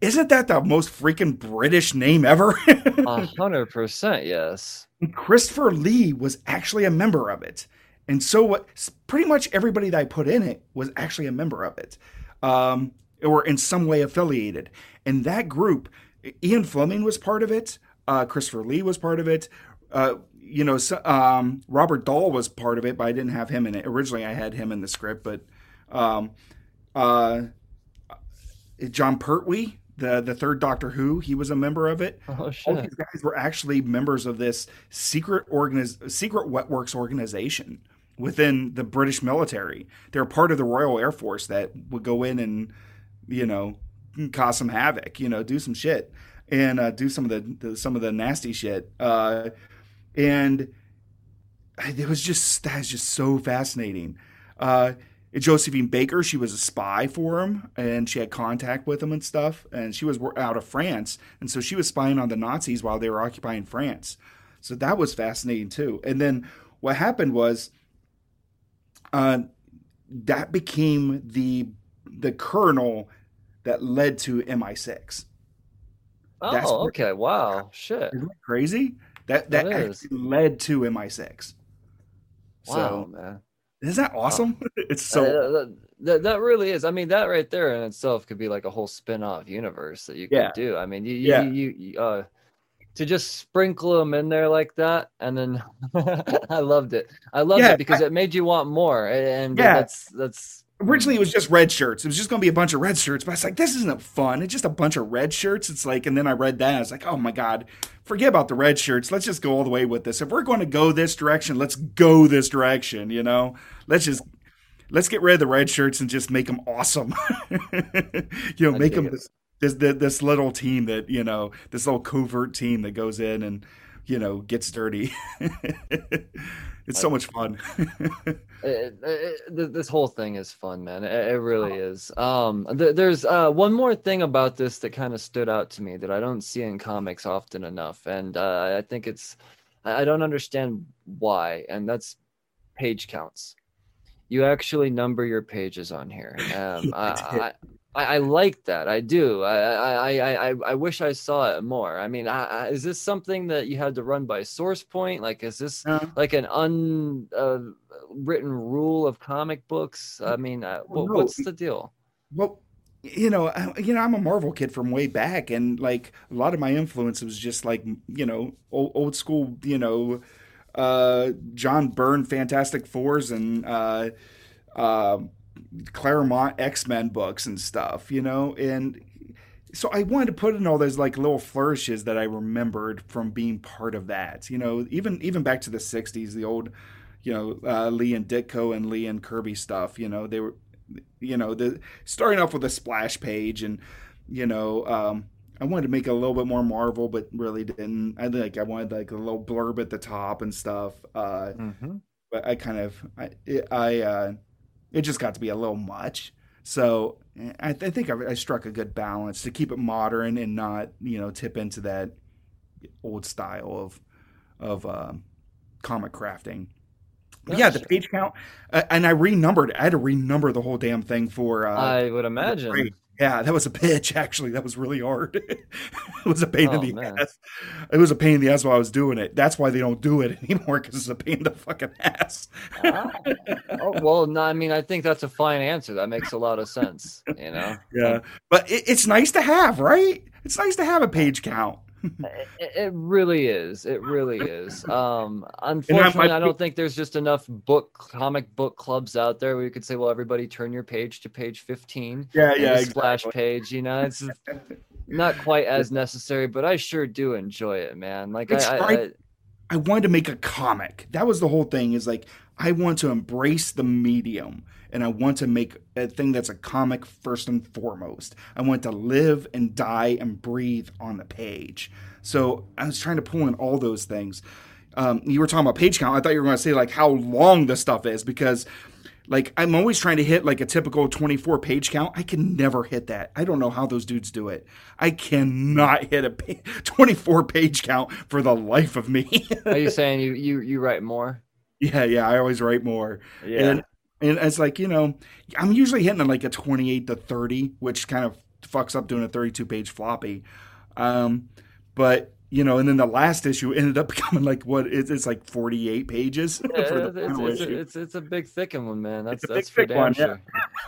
Isn't that the most freaking British name ever? A hundred percent, yes. Christopher Lee was actually a member of it, and so pretty much everybody that I put in it was actually a member of it, um, or in some way affiliated. And that group, Ian Fleming was part of it. Uh, Christopher Lee was part of it. Uh, you know, um, Roald Dahl was part of it, but I didn't have him in it. Originally, I had him in the script, but um, uh, Jon Pertwee, the the third Doctor Who, he was a member of it. Oh shit! All these guys were actually members of this secret organiz- secret wetworks organization within the British military. They're part of the Royal Air Force that would go in and you know cause some havoc, you know, do some shit and uh, do some of the, the, some of the nasty shit. Uh, and it was just that was just so fascinating. Uh, Josephine Baker, she was a spy for him, and she had contact with him and stuff. And she was out of France, and so she was spying on the Nazis while they were occupying France. So that was fascinating too. And then what happened was, uh, that became the the kernel that led to MI6. Oh, okay. Wow. Shit. Isn't that? That that, that led to MI6. Wow, so, man. Isn't that awesome? Wow. it's so uh, that, that really is. I mean, that right there in itself could be like a whole spin-off universe that you could yeah. do. I mean, you, you, yeah. you, you uh to just sprinkle them in there like that and then I loved it. I loved yeah, it because I, it made you want more and yeah. that's that's originally it was just red shirts. It was just going to be a bunch of red shirts, but I was like, this isn't fun. It's just a bunch of red shirts. It's like, and then I read that. I was like, oh my God, forget about the red shirts. Let's just go all the way with this. If we're going to go this direction, let's go this direction, you know? Let's just, let's get rid of the red shirts and just make them awesome. you know, I make them this, this, this little team that, you know, this little covert team that goes in and, you know, gets dirty. it's so much fun. it, it, this whole thing is fun, man. It, it really oh. is. Um, th- there's uh, one more thing about this that kind of stood out to me that I don't see in comics often enough, and uh, I think it's I don't understand why, and that's page counts. You actually number your pages on here. Um, I, I, I, like that. I do. I, I, I, I, wish I saw it more. I mean, I, is this something that you had to run by source point? Like, is this uh, like an unwritten uh, rule of comic books? I mean, uh, what, no. what's the deal? Well, you know, I, you know, I'm a Marvel kid from way back, and like a lot of my influence was just like you know old, old school, you know, uh, John Byrne Fantastic Fours and. Uh, uh, Claremont X Men books and stuff, you know, and so I wanted to put in all those like little flourishes that I remembered from being part of that, you know, even even back to the '60s, the old, you know, uh, Lee and Ditko and Lee and Kirby stuff, you know, they were, you know, the starting off with a splash page and, you know, um, I wanted to make it a little bit more Marvel, but really didn't. I like I wanted like a little blurb at the top and stuff. Uh, mm-hmm. But I kind of I I uh, it just got to be a little much. So I, th- I think I, I, struck a good balance to keep it modern and not, you know, tip into that old style of of uh, comic crafting. yeah, the page count, uh, and I renumbered. I had to renumber the whole damn thing for. Uh, I would imagine. Yeah, that was a bitch. Actually, that was really hard. it was a pain Oh, in the man. ass. It was a pain in the ass while I was doing it. That's why they don't do it anymore because it's a pain in the fucking ass. Ah. oh, well, no, I mean, I think that's a fine answer. That makes a lot of sense. You know, Yeah, but it, it's nice to have, right? It's nice to have a page count. it, it really is. It really is. Um, unfortunately, I don't think there's just enough book comic book clubs out there where you could say, well, everybody turn your page to page 15. Yeah, yeah, the splash page. You know, it's not quite as necessary, but I sure do enjoy it, man. Like I, I. I I wanted to make a comic. That was the whole thing. Is like I want to embrace the medium, and I want to make a thing that's a comic first and foremost. I want to live and die and breathe on the page. So I was trying to pull in all those things. Um, you were talking about page count. I thought you were going to say like how long the stuff is because. Like I'm always trying to hit like a typical 24 page count. I can never hit that. I don't know how those dudes do it. I cannot hit a pa- 24 page count for the life of me. are you saying you you you write more? Yeah, yeah. I always write more. Yeah. And and it's like, you know, I'm usually hitting like a 28 to 30, which kind of fucks up doing a 32 page floppy. Um, but you know, and then the last issue ended up becoming like what it's, it's like 48 pages Yeah, for the it's, it's, issue. it's, it's a big thickin' one, man. That's It's a that's big, for thick damn one, sure.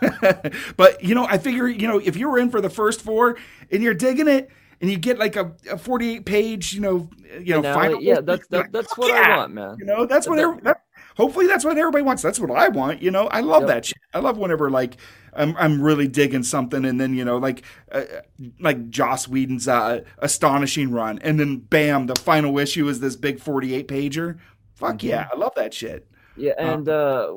yeah. but you know, I figure, you know, if you were in for the first four and you're digging it and you get like a, a 48 page, you know, you know, final yeah, that's that, that's what yeah." I want, man. You know, that's what That- every, that, hopefully that's what everybody wants. That's what I want. You know, I love Yep. that shit. I love whenever like I'm I'm really digging something, and then you know like uh, like Joss Whedon's uh, astonishing run, and then bam, the final issue is this big 48 pager. Fuck Mm-hmm. yeah, I love that shit. Yeah, and uh,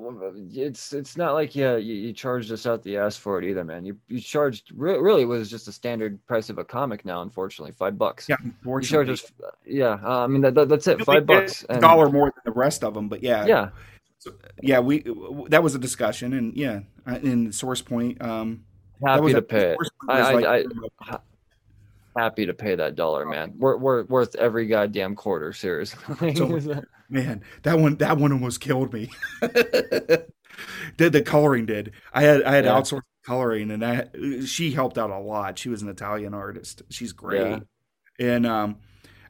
it's it's not like yeah you, you charged us out the ass for it either, man. You you charged re- really it was just a standard price of a comic now, unfortunately, five bucks. Yeah, you unfortunately, charge us, yeah. Uh, I mean that, that that's it, five bucks. a And, dollar more than the rest of them, but yeah, Yeah, yeah. We that was a discussion, and yeah, uh, in Source Point, um, happy was to a- pay it. I, was I, I happy to pay that dollar, man. We're we're worth every goddamn quarter, seriously. So- Man, that one that one almost killed me. did the coloring did. I had I had Yeah. outsourced coloring and I she helped out a lot. She was an Italian artist. She's great. Yeah. And um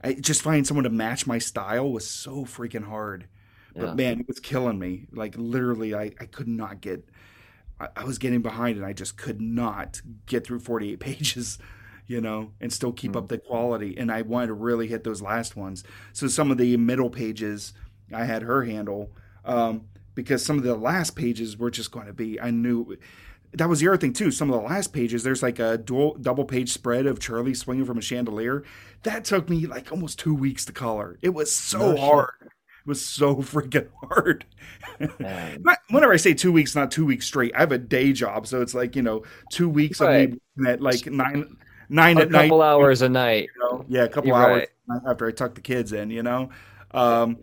I just finding someone to match my style was so freaking hard. But Yeah. man, it was killing me. Like literally I, I could not get I, I was getting behind and I just could not get through 48 pages, you know, and still keep Hmm. up the quality. And I wanted to really hit those last ones. So some of the middle pages I had her handle um, because some of the last pages were just going to be, I knew that was the other thing too. Some of the last pages, there's like a dual double page spread of Charlie swinging from a chandelier. That took me like almost two weeks to color. It was so No shit. hard. It was so freaking hard. Whenever I say two weeks, not two weeks straight. I have a day job, so it's like you know, two weeks Right. of me at like nine, nine a at night. couple hours a night. you know? Yeah, a couple You're hours right. after I tuck the kids in. You know, um,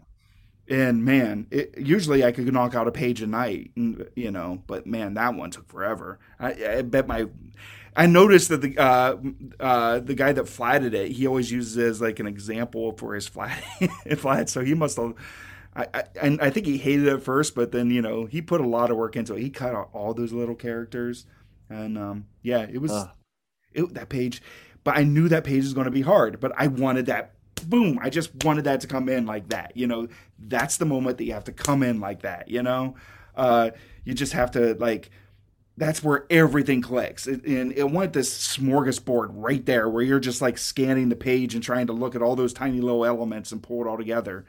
and man, it, usually I could knock out a page a night. You know, but man, that one took forever. I, I bet my. I noticed that the uh, uh, the guy that flatted it, he always uses it as like an example for his flat flat. So he must have. I, I and I think he hated it at first, but then you know he put a lot of work into it. He cut out all those little characters, and um, yeah, it was. It, that page. But I knew that page was going to be hard. But I wanted that boom. I just wanted that to come in like that. You know, that's the moment that you have to come in like that. You know, uh, you just have to like. That's where everything clicks, It- and it wanted this smorgasbord right there, where you're just like scanning the page and trying to look at all those tiny little elements and pull it all together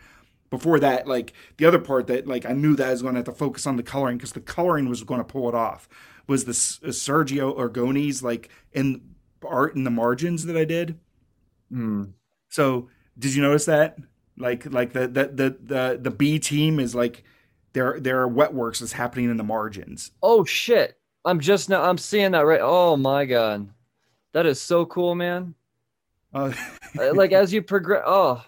before that like the other part that like i knew that i was going to have to focus on the coloring because the coloring was going to pull it off was the uh, Sergio Aragonés like in art in the margins that i did Hmm. so did you notice that like like the the the the, the b team is like their their wet works is happening in the margins Oh shit! I'm just now. I'm seeing that right. Oh my god, that is so cool, man. uh, Uh, like as you progress. Oh,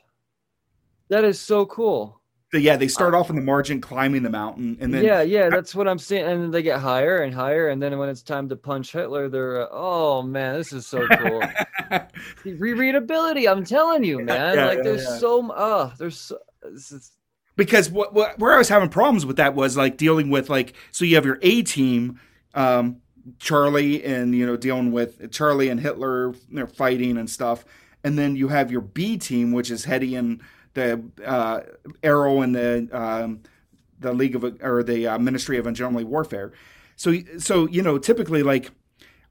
that is so cool. So yeah they start off in the margin climbing the mountain and then yeah, yeah, that's what I'm seeing. And then they get higher and higher, and then when it's time to punch Hitler, they're uh, oh man, this is so cool. Rereadability, I'm telling you, man. Yeah, like yeah, there's yeah. so oh, there's so, is, because what, what where I was having problems with that was like dealing with like so you have your A team, um, Charlie and you know dealing with Charlie and Hitler, they're fighting and stuff, and then you have your B team, which is Hetty and the uh, Errol and the um, the League of or the uh, Ministry of Ungenly Warfare. So so you know typically like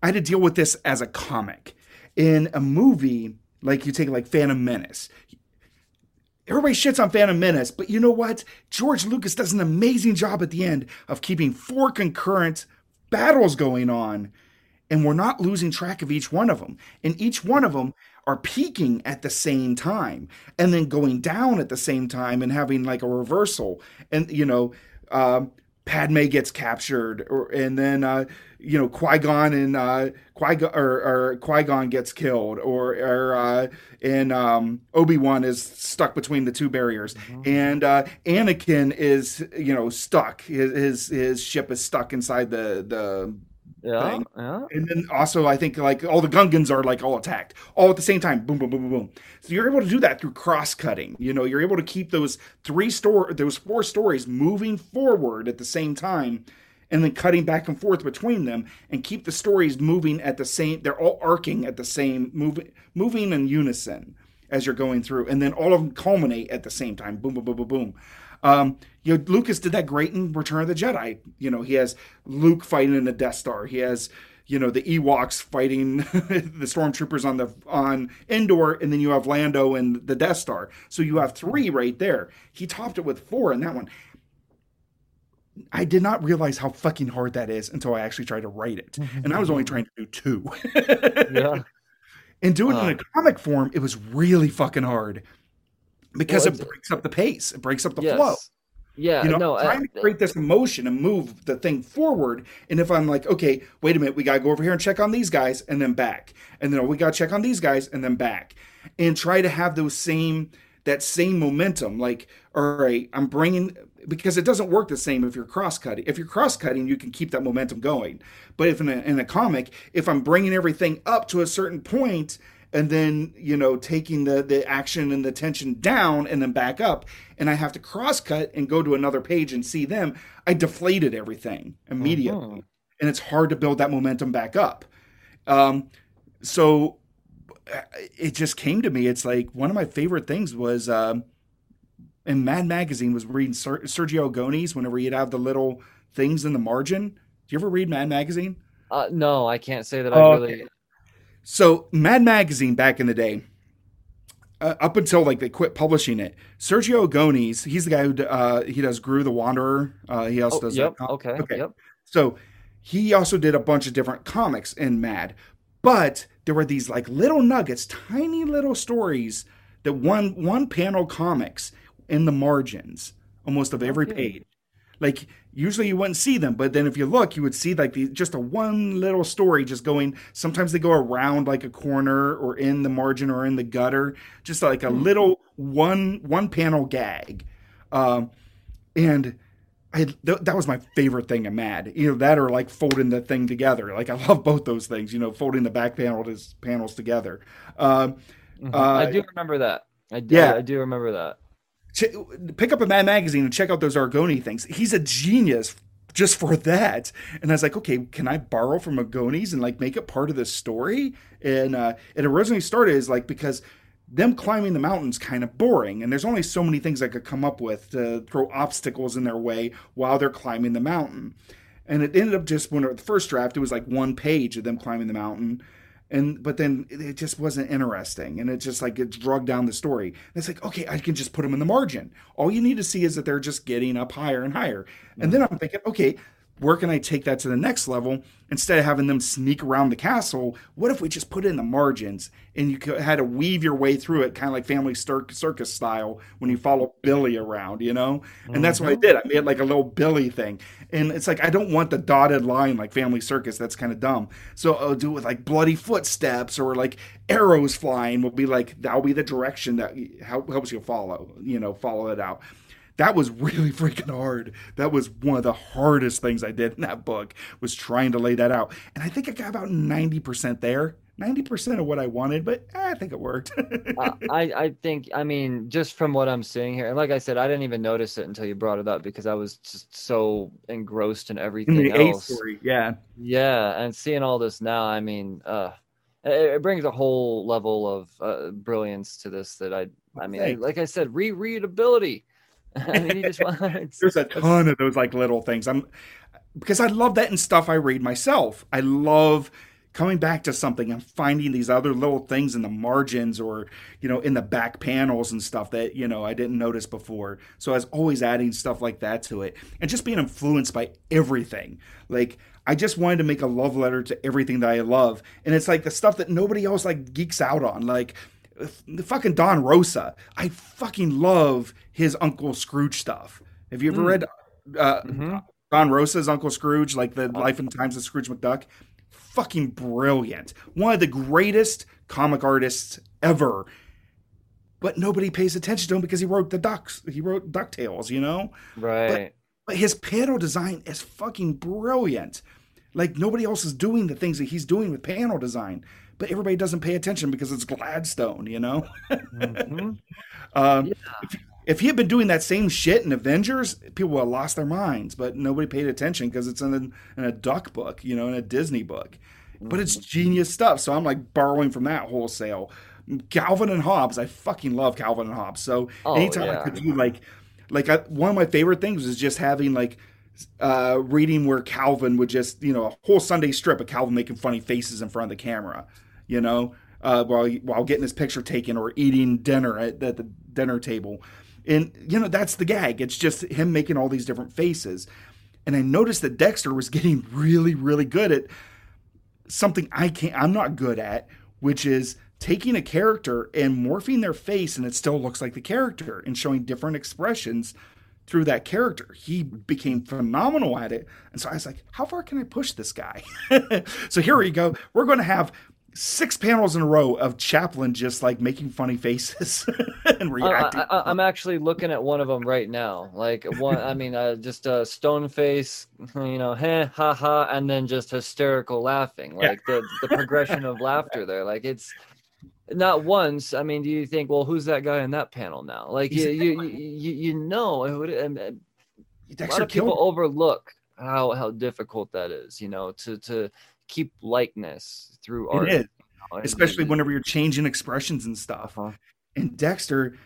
I had to deal with this as a comic in a movie like you take like Phantom Menace. Everybody shits on Phantom Menace, but you know what? George Lucas does an amazing job at the end of keeping four concurrent battles going on, and we're not losing track of each one of them. And each one of them are peaking at the same time and then going down at the same time and having like a reversal. And, you know, uh, Padme gets captured, or and then uh, you know Qui Gon and uh, Qui or, or Qui Gon gets killed, or or uh, and um, Obi Wan is stuck between the two barriers, mm-hmm. and uh, Anakin is you know stuck. His, his his ship is stuck inside the the yeah, thing. yeah. And then also, I think like all the Gungans are like all attacked all at the same time. Boom, boom, boom, boom, boom. So you're able to do that through cross cutting. You know, you're able to keep those three store, those four stories moving forward at the same time, and then cutting back and forth between them, and keep the stories moving at the same. They're all arcing at the same moving, moving in unison as you're going through, and then all of them culminate at the same time. Boom, boom, boom, boom, boom. Um, you know, Lucas did that great in Return of the Jedi. You know, he has Luke fighting in the Death Star. He has you know the Ewoks fighting the stormtroopers on the on Endor, and then you have Lando and the Death Star. So you have three right there. He topped it with four in that one. I did not realize how fucking hard that is until I actually tried to write it, and I was only trying to do two. yeah. And doing uh, it in a comic form, it was really fucking hard because well, it breaks up the pace. It breaks up the yes. flow. Yeah, you know, no, I'm trying uh, to create this emotion and move the thing forward. And if I'm like, okay, wait a minute, we gotta go over here and check on these guys and then back, and then we gotta check on these guys and then back, and try to have those same that same momentum. Like, all right, I'm bringing because it doesn't work the same if you're cross cutting. If you're cross cutting, you can keep that momentum going. But if in a, in a comic, if I'm bringing everything up to a certain point and then you know taking the the action and the tension down and then back up and i have to cross cut and go to another page and see them i deflated everything immediately. Uh-huh. and it's hard to build that momentum back up. Um, so uh, it just came to me. It's like one of my favorite things was um, in mad magazine was reading Ser- Sergio Aragonés whenever he'd have the little things in the margin. Do you ever read mad magazine? Uh, no i can't say that i oh, really so Mad Magazine back in the day, uh, up until like they quit publishing it, Sergio Aragonés, he's the guy who uh, he does Groo the Wanderer. Uh, he also oh, does. Yep. Okay. Okay. Yep. So he also did a bunch of different comics in Mad, but there were these like little nuggets, tiny little stories that one one panel comics in the margins almost of every okay. page. Like usually you wouldn't see them but then if you look you would see like the, just a one little story just going sometimes they go around like a corner or in the margin or in the gutter just like a mm-hmm. little one one panel gag um, and I, th- that was my favorite thing in Mad. Either that or like folding the thing together. Like I love both those things. You know, folding the back panel to, panels together. Um, mm-hmm. uh, I do remember that. I do, yeah, I do remember that pick up a Mad magazine and check out those Aragonés things. He's a genius just for that. And I was like, okay, can I borrow from Aragonés and like make it part of the story? And uh, it originally started as like because them climbing the mountains kind of boring, and there's only so many things I could come up with to throw obstacles in their way while they're climbing the mountain. And it ended up just when the first draft, it was like one page of them climbing the mountain and but then it just wasn't interesting. And it just like it drug down the story. And it's like okay i can just put them in the margin. All you need to see is that they're just getting up higher and higher. And mm. then i'm thinking okay where can I take that to the next level? Instead of having them sneak around the castle, what if we just put it in the margins and you had to weave your way through it, kind of like Family Circus style when you follow Billy around, you know? And mm-hmm. that's what I mm-hmm. did. I made like a little Billy thing. And it's like, I don't want the dotted line like Family Circus. That's kind of dumb. So I'll do it with like bloody footsteps or like arrows flying will be like, that'll be the direction that helps you follow, you know, follow it out that was really freaking hard. That was one of the hardest things I did in that book was trying to lay that out. And I think I got about 90% there, ninety percent of what I wanted, but eh, I think it worked. I I think I mean just from what I'm seeing here, and like I said, I didn't even notice it until you brought it up because I was just so engrossed in everything in else. Story, yeah, yeah, and seeing all this now, I mean, uh, it, it brings a whole level of uh, brilliance to this that I I mean, like I said, rereadability. I mean, you just There's a ton of those like little things. I'm because I love that in stuff I read myself. I love coming back to something and finding these other little things in the margins or you know in the back panels and stuff that you know I didn't notice before. So I was always adding stuff like that to it and just being influenced by everything. Like I just wanted to make a love letter to everything that I love, and it's like the stuff that nobody else like geeks out on, like the fucking Don Rosa. I fucking love his Uncle Scrooge stuff. Have you ever mm. read uh, mm-hmm. Don Rosa's Uncle Scrooge, like the Life and Times of Scrooge McDuck? Fucking brilliant. One of the greatest comic artists ever. But nobody pays attention to him because he wrote the Ducks. He wrote Ducktales, you know. Right. But, but his panel design is fucking brilliant. Like nobody else is doing the things that he's doing with panel design but everybody doesn't pay attention because it's Gladstone, you know. mm-hmm. um, yeah. if, if, he had been doing that same shit in Avengers, people would have lost their minds. But nobody paid attention because it's in a, in a Duck book, you know, in a Disney book. Mm-hmm. But it's mm-hmm. genius stuff. So I'm like borrowing from that wholesale. Calvin and Hobbes, I fucking love Calvin and Hobbes. So oh, anytime yeah. I could do like, like I, one of my favorite things is just having like uh, reading where Calvin would just, you know, a whole Sunday strip of Calvin making funny faces in front of the camera you know, uh, while while getting his picture taken or eating dinner at, at the dinner table. And you know that's the gag. It's just him making all these different faces. And I noticed that Dexter was getting really, really good at something I can't. I'm not good at, which is taking a character and morphing their face, and it still looks like the character, and showing different expressions through that character. He became phenomenal at it. And so I was like, how far can I push this guy? so here we go. We're going to have six panels in a row of Chaplin just like making funny faces and reacting. I, am actually looking at one of them right now. Like one, I mean, uh, just a stone face, you know, heh, ha ha, and then just hysterical laughing. Like yeah. the the progression of laughter there. Like it's not once. I mean, do you think, well, who's that guy in that panel now? Like you, you, you, you know, and, and a lot of people overlook how how difficult that is. You know, to to keep likeness through art. It is. You know? Especially whenever you're changing expressions and stuff. Uh-huh. And Dexter,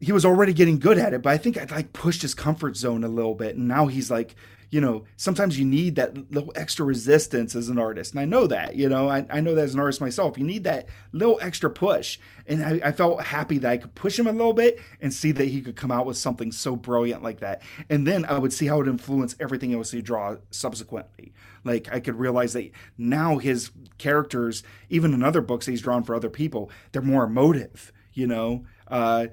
he was already getting good at it, but I think I like pushed his comfort zone a little bit. And now he's like, you know, sometimes you need that little extra resistance as an artist. And I know that, you know, I, I know that as an artist myself. You need that little extra push. And I, I, felt happy that I could push him a little bit and see that he could come out with something so brilliant like that. And then I would see how it influenced everything else he draw subsequently. Like I could realize that now his characters, even in other books he's drawn for other people, they're more emotive, you know. Uh,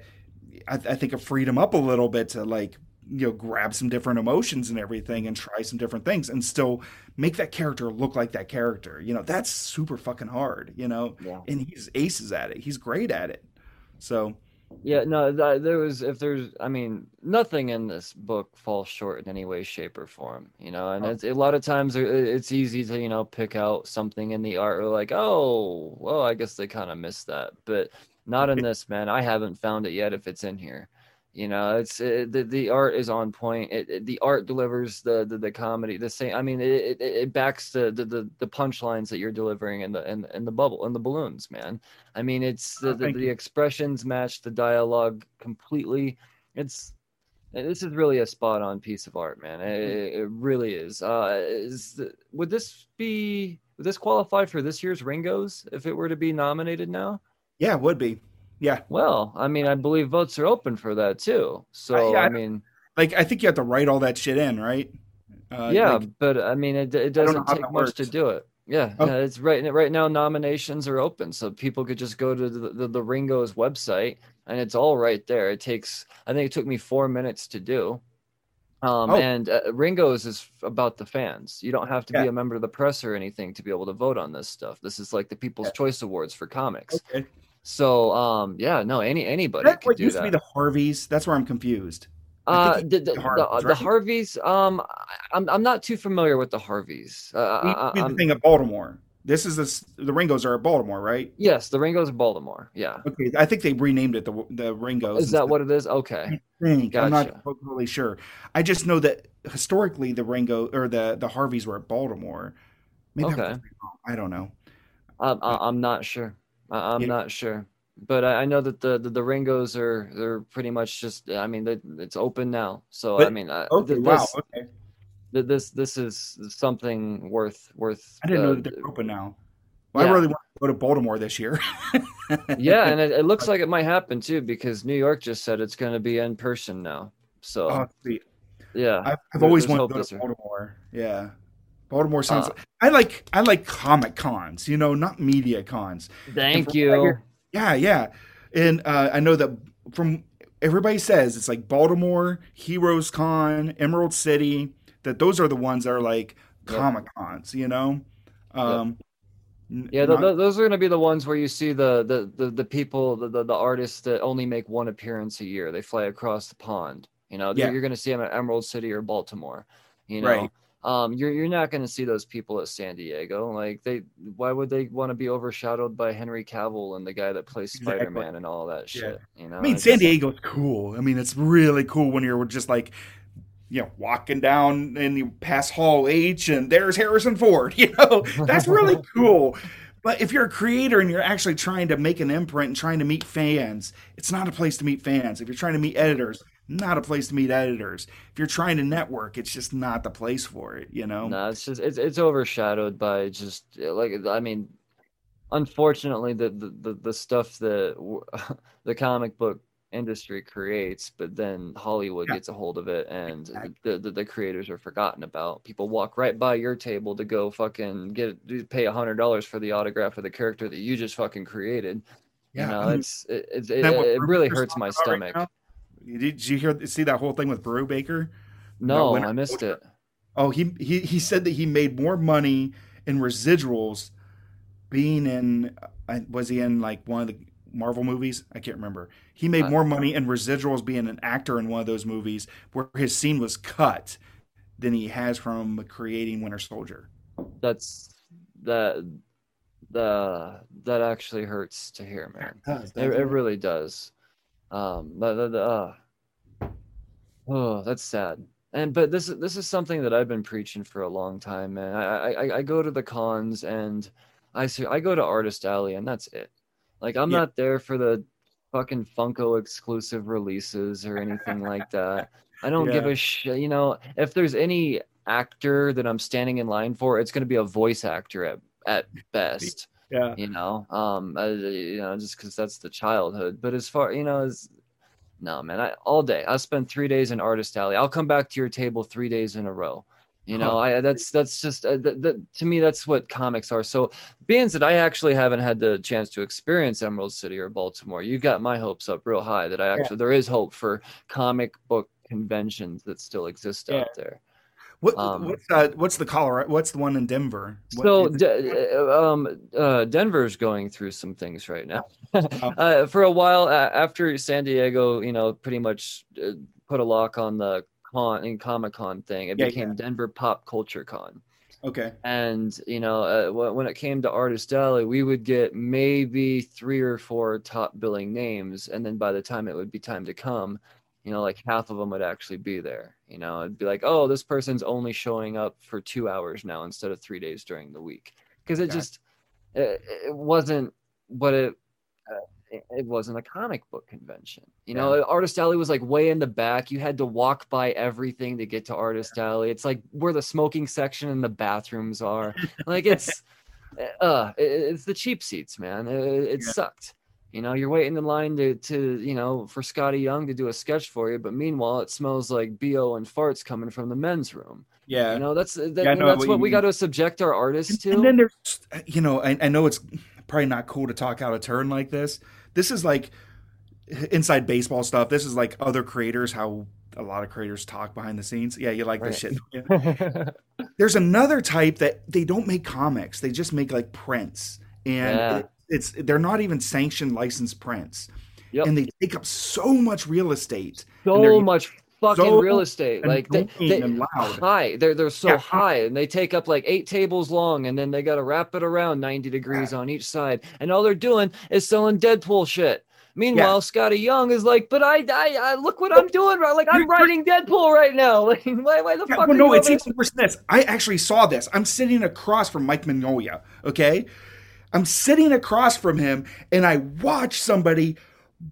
I, I think it freed him up a little bit to like you know grab some different emotions and everything and try some different things and still make that character look like that character. You know that's super fucking hard you know? Yeah. and he's aces at it. He's great at it. So yeah no there was if there's i mean nothing in this book falls short in any way shape or form you know? And oh. it's a lot of times it's easy to you know pick out something in the art or like oh well i guess they kind of missed that. But not in this man. I haven't found it yet if it's in here you know, it's it, the the art is on point. It, it, the art delivers the, the, the comedy. The same. I mean, it, it, backs the, the the punchlines that you're delivering in the in, in the bubble and the balloons, man. I mean, it's the, oh, the, the expressions match the dialogue completely. It's this is really a spot on piece of art, man. It, it really is. Uh, is the, would this be would this qualify for this year's Ringos if it were to be nominated now? Yeah, it would be. Yeah. Well, I mean, I believe votes are open for that too. So yeah, I, mean, like I think you have to write all that shit in, right? Uh, yeah, like, but I mean, it, it doesn't take much works. to do it. Yeah, oh. yeah, it's right right now. Nominations are open, so people could just go to the, the, the Ringo's website, and it's all right there. It takes, I think, it took me four minutes to do. Um, oh. And uh, Ringo's is about the fans. You don't have to yeah. be a member of the press or anything to be able to vote on this stuff. This is like the People's yeah. Choice Awards for comics. Okay. So um yeah, no, any anybody that what used that. to be the Harveys. That's where I'm confused. Uh, the, the, Harveys, the, the, Harveys, um, I'm, I'm not too familiar with the Harveys. Uh, the thing of Baltimore. This is this the Ringos are at Baltimore, right? Yes, the Ringos of Baltimore. Yeah. Okay, I think they renamed it the the Ringos. Is that what it is? Okay. I think Gotcha. I'm not totally sure. I just know that historically the Ringo or the the Harveys were at Baltimore. Maybe Okay. I don't know. I'm, I'm not sure. I- I'm Yeah. not sure. But I I know that the, the, the Ringos are they're pretty much just I mean they, it's open now. So I mean I, Okay, th- wow. this Okay, this this is something worth worth I didn't know uh, that they're open now. Well, I really want to go to Baltimore this year. yeah, and it, it looks like it might happen too because New York just said it's going to be in person now. So Oh, sweet. yeah, I've, I've always wanted to go this to year. Baltimore. Yeah, Baltimore sounds. Uh, I like I like comic cons. You know, not media cons. Thank from what I you. hear- Yeah, yeah. And uh, I know that from everybody says it's like Baltimore, Heroes Con, Emerald City, that those are the ones that are like Yep. Comic Cons, you know? Um, n- Yeah, th- not- th- those are going to be the ones where you see the the the, the people, the, the the artists that only make one appearance a year. They fly across the pond. You know, Yeah. you're going to see them at Emerald City or Baltimore. You know, Right. Um, you're you're not going to see those people at San Diego. Like they, why would they want to be overshadowed by Henry Cavill and the guy that plays Exactly. Spider Man and all that Yeah. shit? You know, I mean, It's- San Diego's cool. I mean, it's really cool when you're just like, you know, walking down and you pass Hall H and there's Harrison Ford. You know, that's really cool. But if you're a creator and you're actually trying to make an imprint and trying to meet fans, it's not a place to meet fans. If you're trying to meet editors, not a place to meet editors. If you're trying to network, it's just not the place for it. You know. No, it's just it's it's overshadowed by just like I mean, unfortunately, the the the, the stuff that the comic book industry creates, but then Hollywood Yeah. gets a hold of it, and Exactly. the, the the creators are forgotten about. People walk right by your table to go fucking get pay a hundred dollars for the autograph of the character that you just fucking created. You Yeah, know, I mean, it's it, it, Isn't that what it, it really hurts my right stomach. now? Did did you hear see that whole thing with Brubaker? No, winner I missed soldier? it. Oh, he he he said that he made more money in residuals being in uh, was he in like one of the Marvel movies? I can't remember. He made more money in residuals being an actor in one of those movies where his scene was cut than he has from creating Winter Soldier. That's that the that actually hurts to hear, man. Does, It, it really does. Um, the, the, the, uh, oh, that's sad. And but this is this is something that I've been preaching for a long time, man. I I, I- go to the cons and I see I go to Artist Alley and that's it. Like I'm Yeah. not there for the fucking Funko exclusive releases or anything like that. I don't give a shit. You know, if there's any actor that I'm standing in line for, it's going to be a voice actor at at best Yeah. you know um uh, you know just because that's the childhood but as far you know as no man I, all day i spend three days in artist alley i'll come back to your table three days in a row you know i that's that's just uh, to me that's what comics are so being that i actually haven't had the chance to experience emerald city or baltimore you got my hopes up real high that i Yeah. actually there is hope for comic book conventions that still exist Yeah. out there What Um, what's uh, what's the Colorado? What's the one in Denver? What- So, is it- D- uh, um, uh, Denver's going through some things right now. Oh. uh, for a while uh, after San Diego, you know, pretty much uh, put a lock on the con and Comic Con thing, it Yeah, became yeah. Denver Pop Culture Con. okay. And you know, uh, when it came to Artist Alley, we would get maybe three or four top billing names, and then by the time it would be time to come, you know, like half of them would actually be there. You know, it'd be like, oh, this person's only showing up for two hours now instead of three days during the week, because it just it, it wasn't what it. Uh, it- wasn't a comic book convention. You know, Artist Alley was like way in the back. You had to walk by everything to get to Artist Alley. It's like where the smoking section and the bathrooms are. Like it's uh it- it's the cheap seats, man. It, it Yeah. sucked. You know, you're waiting in line to to, you know, for Skottie Young to do a sketch for you, but meanwhile it smells like BO and farts coming from the men's room. Yeah. You know, that's uh, that, Yeah, know that's what what we got to subject our artists to. And then there's, you know, I, I know it's probably not cool to talk out of turn like this. This is like inside baseball stuff. This is like other creators, how a lot of creators talk behind the scenes. Yeah, you like this shit. Yeah. There's another type that they don't make comics; they just make like prints, and Yeah. it, it's they're not even sanctioned licensed prints, Yep. and they take up so much real estate. so much fucking so real estate. Like they, they, high. They're they're so Yeah. high and they take up like eight tables long and then they gotta wrap it around 90 degrees on each side. And all they're doing is selling Deadpool shit. Meanwhile, Skottie Young is like, but I, I, I look what I'm doing, right? Like I'm writing Deadpool right now. Like, why, why the Yeah, fuck? well, are no, you it's even worse than this. I actually saw this. I'm sitting across from Mike Mignola, okay? I'm sitting across from him, and I watch somebody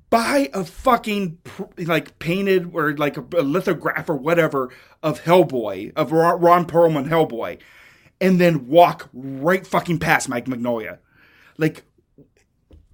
buy a fucking like painted or like a, a lithograph or whatever of Hellboy of Ron, Perlman Hellboy, and then walk right fucking past Mike Mignola, like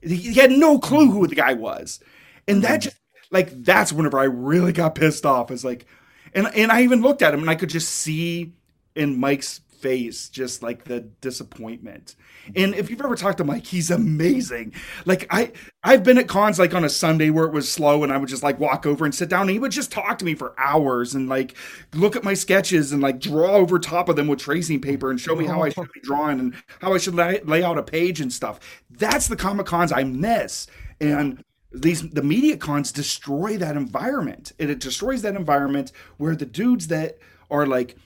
he he had no clue who the guy was, and that mm-hmm. just like that's whenever I really got pissed off. Is like, and and I even looked at him and I could just see in Mike's face just like the disappointment. And if you've ever talked to Mike, he's amazing. Like I I've been at cons like on a Sunday where it was slow and I would just like walk over and sit down and he would just talk to me for hours and like look at my sketches and like draw over top of them with tracing paper and show me how I should be drawing and how I should lay, lay out a page and stuff. That's the Comic Cons I miss. And these the media cons destroy that environment. And it destroys that environment where the dudes that are like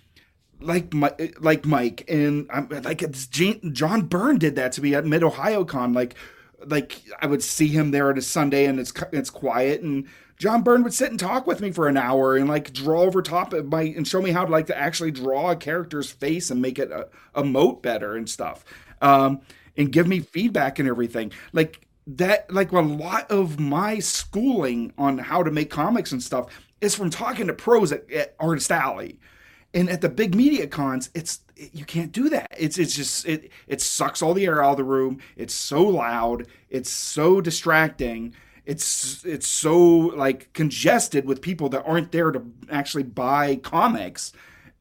like Mike, like Mike, and I'm like it's Gene, John Byrne did that to me at Mid Ohio Con. Like, like I would see him there at a Sunday, and it's it's quiet, and John Byrne would sit and talk with me for an hour and like draw over top of my and show me how to like to actually draw a character's face and make it a, emote better and stuff, um, and give me feedback and everything. Like that, like a lot of my schooling on how to make comics and stuff is from talking to pros at, at Artist Alley and at the big media cons it's you can't do that. It's it's just it it sucks all the air out of the room. It's so loud. It's so distracting. It's it's so like congested with people that aren't there to actually buy comics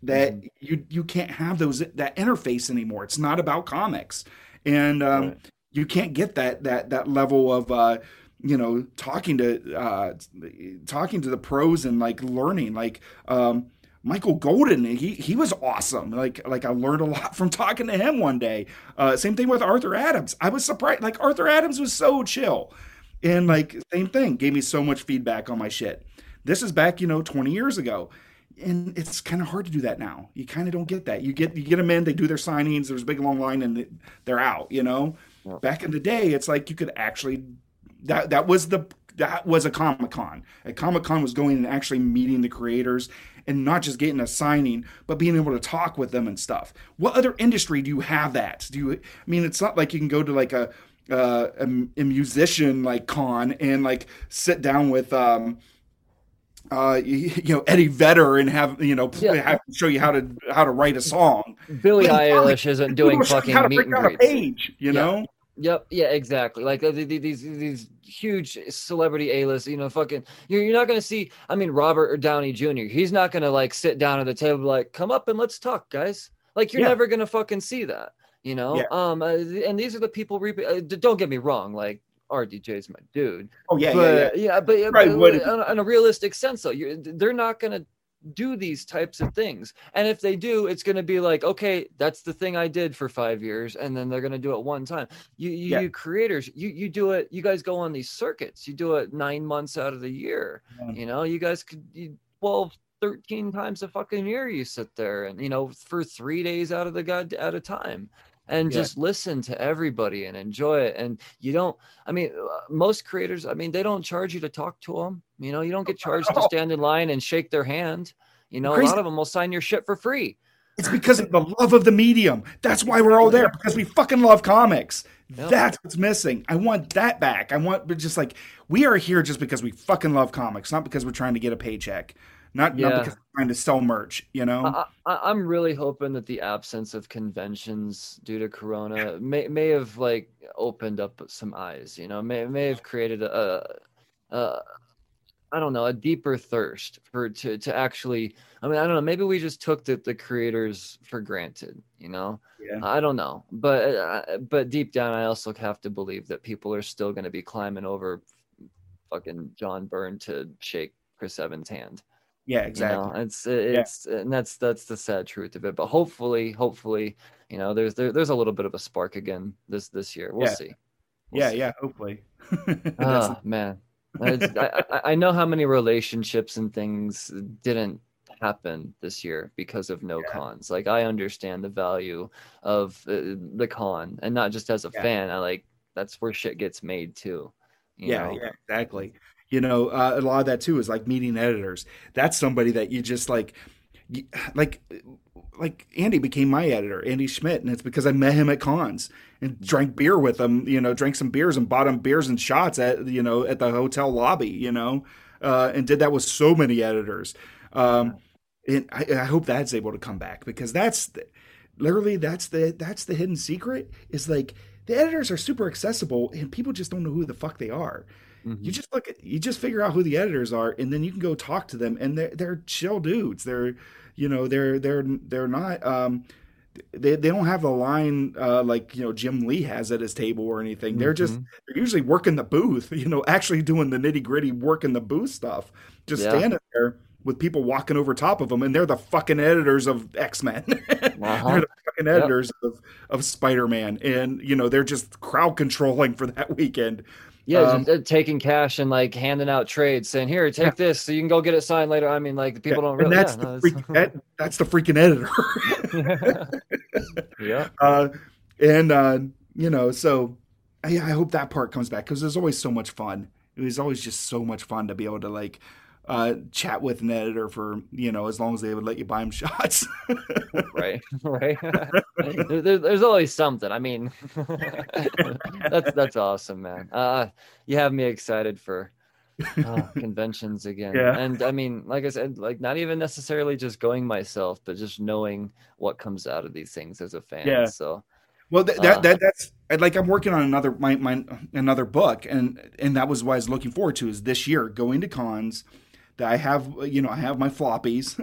that you you can't have those that interface anymore. It's not about comics. And um Right. you can't get that that that level of uh you know talking to uh talking to the pros and like learning. Like um Michael Golden, he he was awesome. Like like I learned a lot from talking to him one day. Uh, same thing with Arthur Adams. I was surprised. Like Arthur Adams was so chill, and like same thing, gave me so much feedback on my shit. This is back, you know, twenty years ago, and it's kind of hard to do that now. You kind of don't get that. You get you get them in, they do their signings. There's a big long line, and they're out. You know, Yeah. back in the day, it's like you could actually that that was the that was a comic con. A comic con was going and actually meeting the creators and not just getting a signing, but being able to talk with them and stuff. What other industry do you have that? Do you? I mean, it's not like you can go to like a uh, a, a musician like con and like sit down with um uh you, you know Eddie Vedder and have you know play, Yeah. have show you how to how to write a song. Billie But in comics, Eilish isn't doing People show you fucking meet and greets. page, you Yeah. know. Yep. Yeah. Exactly. Like uh, the- the- these these huge celebrity A list. You know, fucking. You're, you're not gonna see. I mean, Robert Downey Jr. He's not gonna like sit down at the table like, "Come up and let's talk, guys." Like you're Yeah. never gonna fucking see that. You know. Yeah. Um. uh, and these are the people. Re- uh, don't get me wrong. Like RDJ's my dude. Oh yeah, yeah, but yeah. yeah, but, yeah, but what- on, on a realistic sense, though, you're, they're not gonna do these types of things. And if they do, it's going to be like, okay, that's the thing I did for five years, and then they're going to do it one time. You, you, Yeah. you creators, you, you do it. You guys go on these circuits. You do it nine months out of the year. Yeah. You know, you guys could you, 12, 13 times a fucking year. You sit there and you know for three days out of the god at a time. And Yeah. just listen to everybody and enjoy it. And you don't, I mean, uh, most creators, I mean, they don't charge you to talk to them. You know, you don't get charged to stand in line and shake their hand. You know, a lot of them will sign your shit for free. It's because of the love of the medium. That's why we're all there because we fucking love comics. Yep. That's what's missing. I want that back. I want but just like we are here just because we fucking love comics, not because we're trying to get a paycheck, not not Yeah. because we're trying to sell merch. You know? I, I, I'm really hoping that the absence of conventions due to Corona may may have like opened up some eyes. You know, may may have created a, a I don't know a deeper thirst for to to actually. I mean, I don't know. Maybe we just took the the creators for granted. You know, yeah. I don't know, but uh, but deep down, I also have to believe that people are still going to be climbing over fucking John Byrne to shake Chris Evans' hand. Yeah, You exactly. know, it's it's and that's that's the sad truth of it. But hopefully, hopefully, you know, there's there, there's a little bit of a spark again this this year. We'll Yeah. see. We'll yeah, see. yeah, hopefully. Ah, man. I, I know how many relationships and things didn't happen this year because of no yeah. cons. Like I understand the value of uh, the con, and not just as a yeah. fan. I like that's where shit gets made too. yeah, know? yeah, exactly. You know, uh, a lot of that too is like meeting editors. That's somebody that you just like, you, like, like Andy became my editor, Andy Schmidt, and it's because I met him at cons and drank beer with him. You know, drank some beers and bought him beers and shots at you know at the hotel lobby. You know, uh, and did that with so many editors. Um, and I, I, hope that's able to come back because that's the, literally that's the that's the hidden secret is like the editors are super accessible and people just don't know who the fuck they are. Mm-hmm. You just look at you just figure out who the editors are and then you can go talk to them and they're they're chill dudes. They're you know they're they're they're not um they they don't have a line uh, like you know Jim Lee has at his table or anything. They're just mm-hmm. they're usually working the booth, you know, actually doing the nitty gritty working the booth stuff. Just yeah. standing there with people walking over top of them, and they're the fucking editors of X Men. uh-huh. they're the fucking editors yep. of of Spider Man, and you know they're just crowd controlling for that weekend. Yeah, um, taking cash and like handing out trades, saying, "Here, take yeah. this, so you can go get it signed later." I mean, like the people yeah. don't really. that's, yeah, the no, freak, that, that's the freaking editor. yeah. Uh, and uh, you know, so I, I hope that part comes back because there's always so much fun. It was always just so much fun to be able to like uh, chat with an editor for you know as long as they would let you buy them shots. right, right. there, there's always something. I mean, that's that's awesome, man. Uh, you have me excited for uh, conventions again. Yeah. And I mean, like I said, like not even necessarily just going myself, but just knowing what comes out of these things as a fan. Yeah. So. Well, that, that, uh, that that's like I'm working on another my, my another book, and and that was what I was looking forward to is this year going to cons, I have, you know, I have my floppies.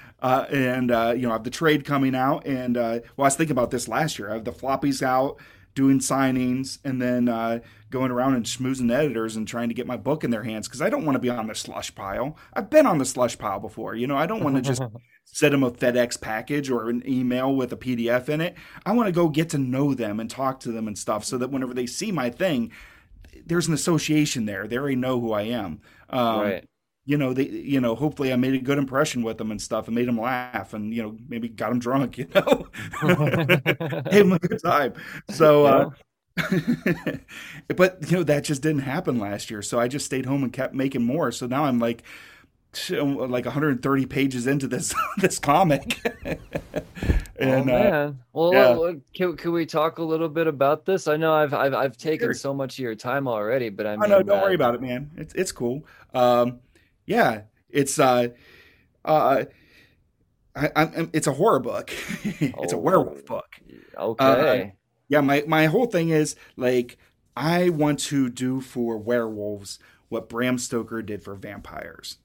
uh, and uh, you know, I have the trade coming out, and uh, well, I was thinking about this last year. I have the floppies out, doing signings, and then uh, going around and schmoozing editors and trying to get my book in their hands because I don't want to be on the slush pile. I've been on the slush pile before. You know, I don't want to just send them a FedEx package or an email with a PDF in it. I want to go get to know them and talk to them and stuff, so that whenever they see my thing, there's an association there. They already know who I am. Um, right you know, they, you know, hopefully I made a good impression with them and stuff and made them laugh and, you know, maybe got them drunk, you know, gave them a good time. So, uh, but you know, that just didn't happen last year. So I just stayed home and kept making more. So now I'm like, like 130 pages into this this comic. and, oh uh, man! Uh, well, yeah. can, can we talk a little bit about this? I know I've I've, I've taken sure. so much of your time already, but I mean, oh, no, don't uh, worry about it, man. It's it's cool. Um, yeah, it's uh, uh, I, I, it's a horror book. it's oh, a werewolf book. Okay. Uh, yeah, my my whole thing is like I want to do for werewolves what Bram Stoker did for vampires.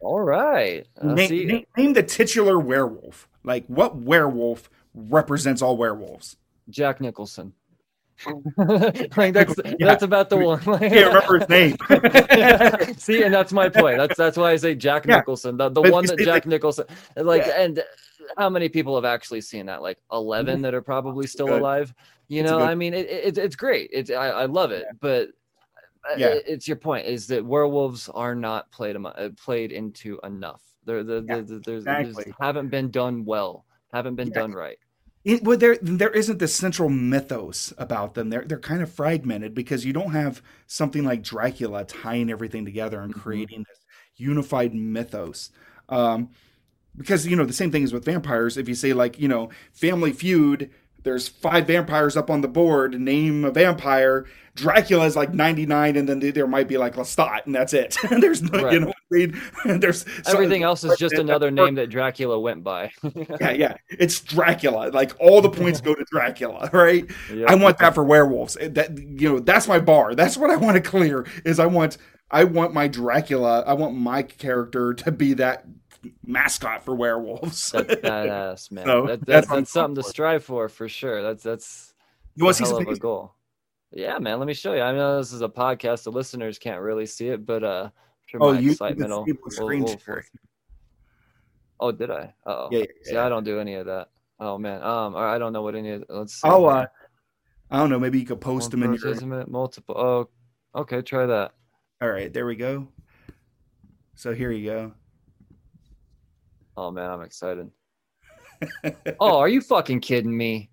All right. Name, name, name the titular werewolf. Like what werewolf represents all werewolves? Jack Nicholson. like that's yeah. that's about the one. can't remember his name. See, and that's my point. That's that's why I say Jack yeah. Nicholson, the, the one that Jack Nicholson, like, yeah. and how many people have actually seen that? Like 11 mm-hmm. that are probably still good. alive. You know, I mean, it, it, it's great. It's I, I love it, but uh, yeah. It, it's your point is that werewolves are not played uh, played into enough. They're, they're, they're, they're exactly. haven't been done well, haven't been done right. It, well, there there isn't this central mythos about them. They're they're kind of fragmented because you don't have something like Dracula tying everything together and mm-hmm. creating this unified mythos. Um, because you know the same thing is with vampires. If you say like you know Family Feud, there's five vampires up on the board. Name a vampire. Dracula is like 99, and then there might be like Lestat, and that's it. there's no, right. you know, I mean, there's everything else is just another name that Dracula went by. yeah, yeah, it's Dracula. Like all the points go to Dracula, right? Yep. I want that for werewolves. That you know, that's my bar. That's what I want to clear. Is I want I want my Dracula. I want my character to be that mascot for werewolves. That's badass, man. So that, that's, that's something to strive for for sure. That's that's you want to see some a goal. Yeah, man. Let me show you. I know this is a podcast; the listeners can't really see it, but uh, sure oh, you excitement will, screen will, will, Oh, did I? Oh, yeah, yeah, See, I don't do any of that. Oh man. Um, I don't know what any of. Let's see. Oh, uh, I don't know. Maybe you could post One them in your multiple. Oh, okay. Try that. All right, there we go. So here you go. Oh man, I'm excited. oh, are you fucking kidding me?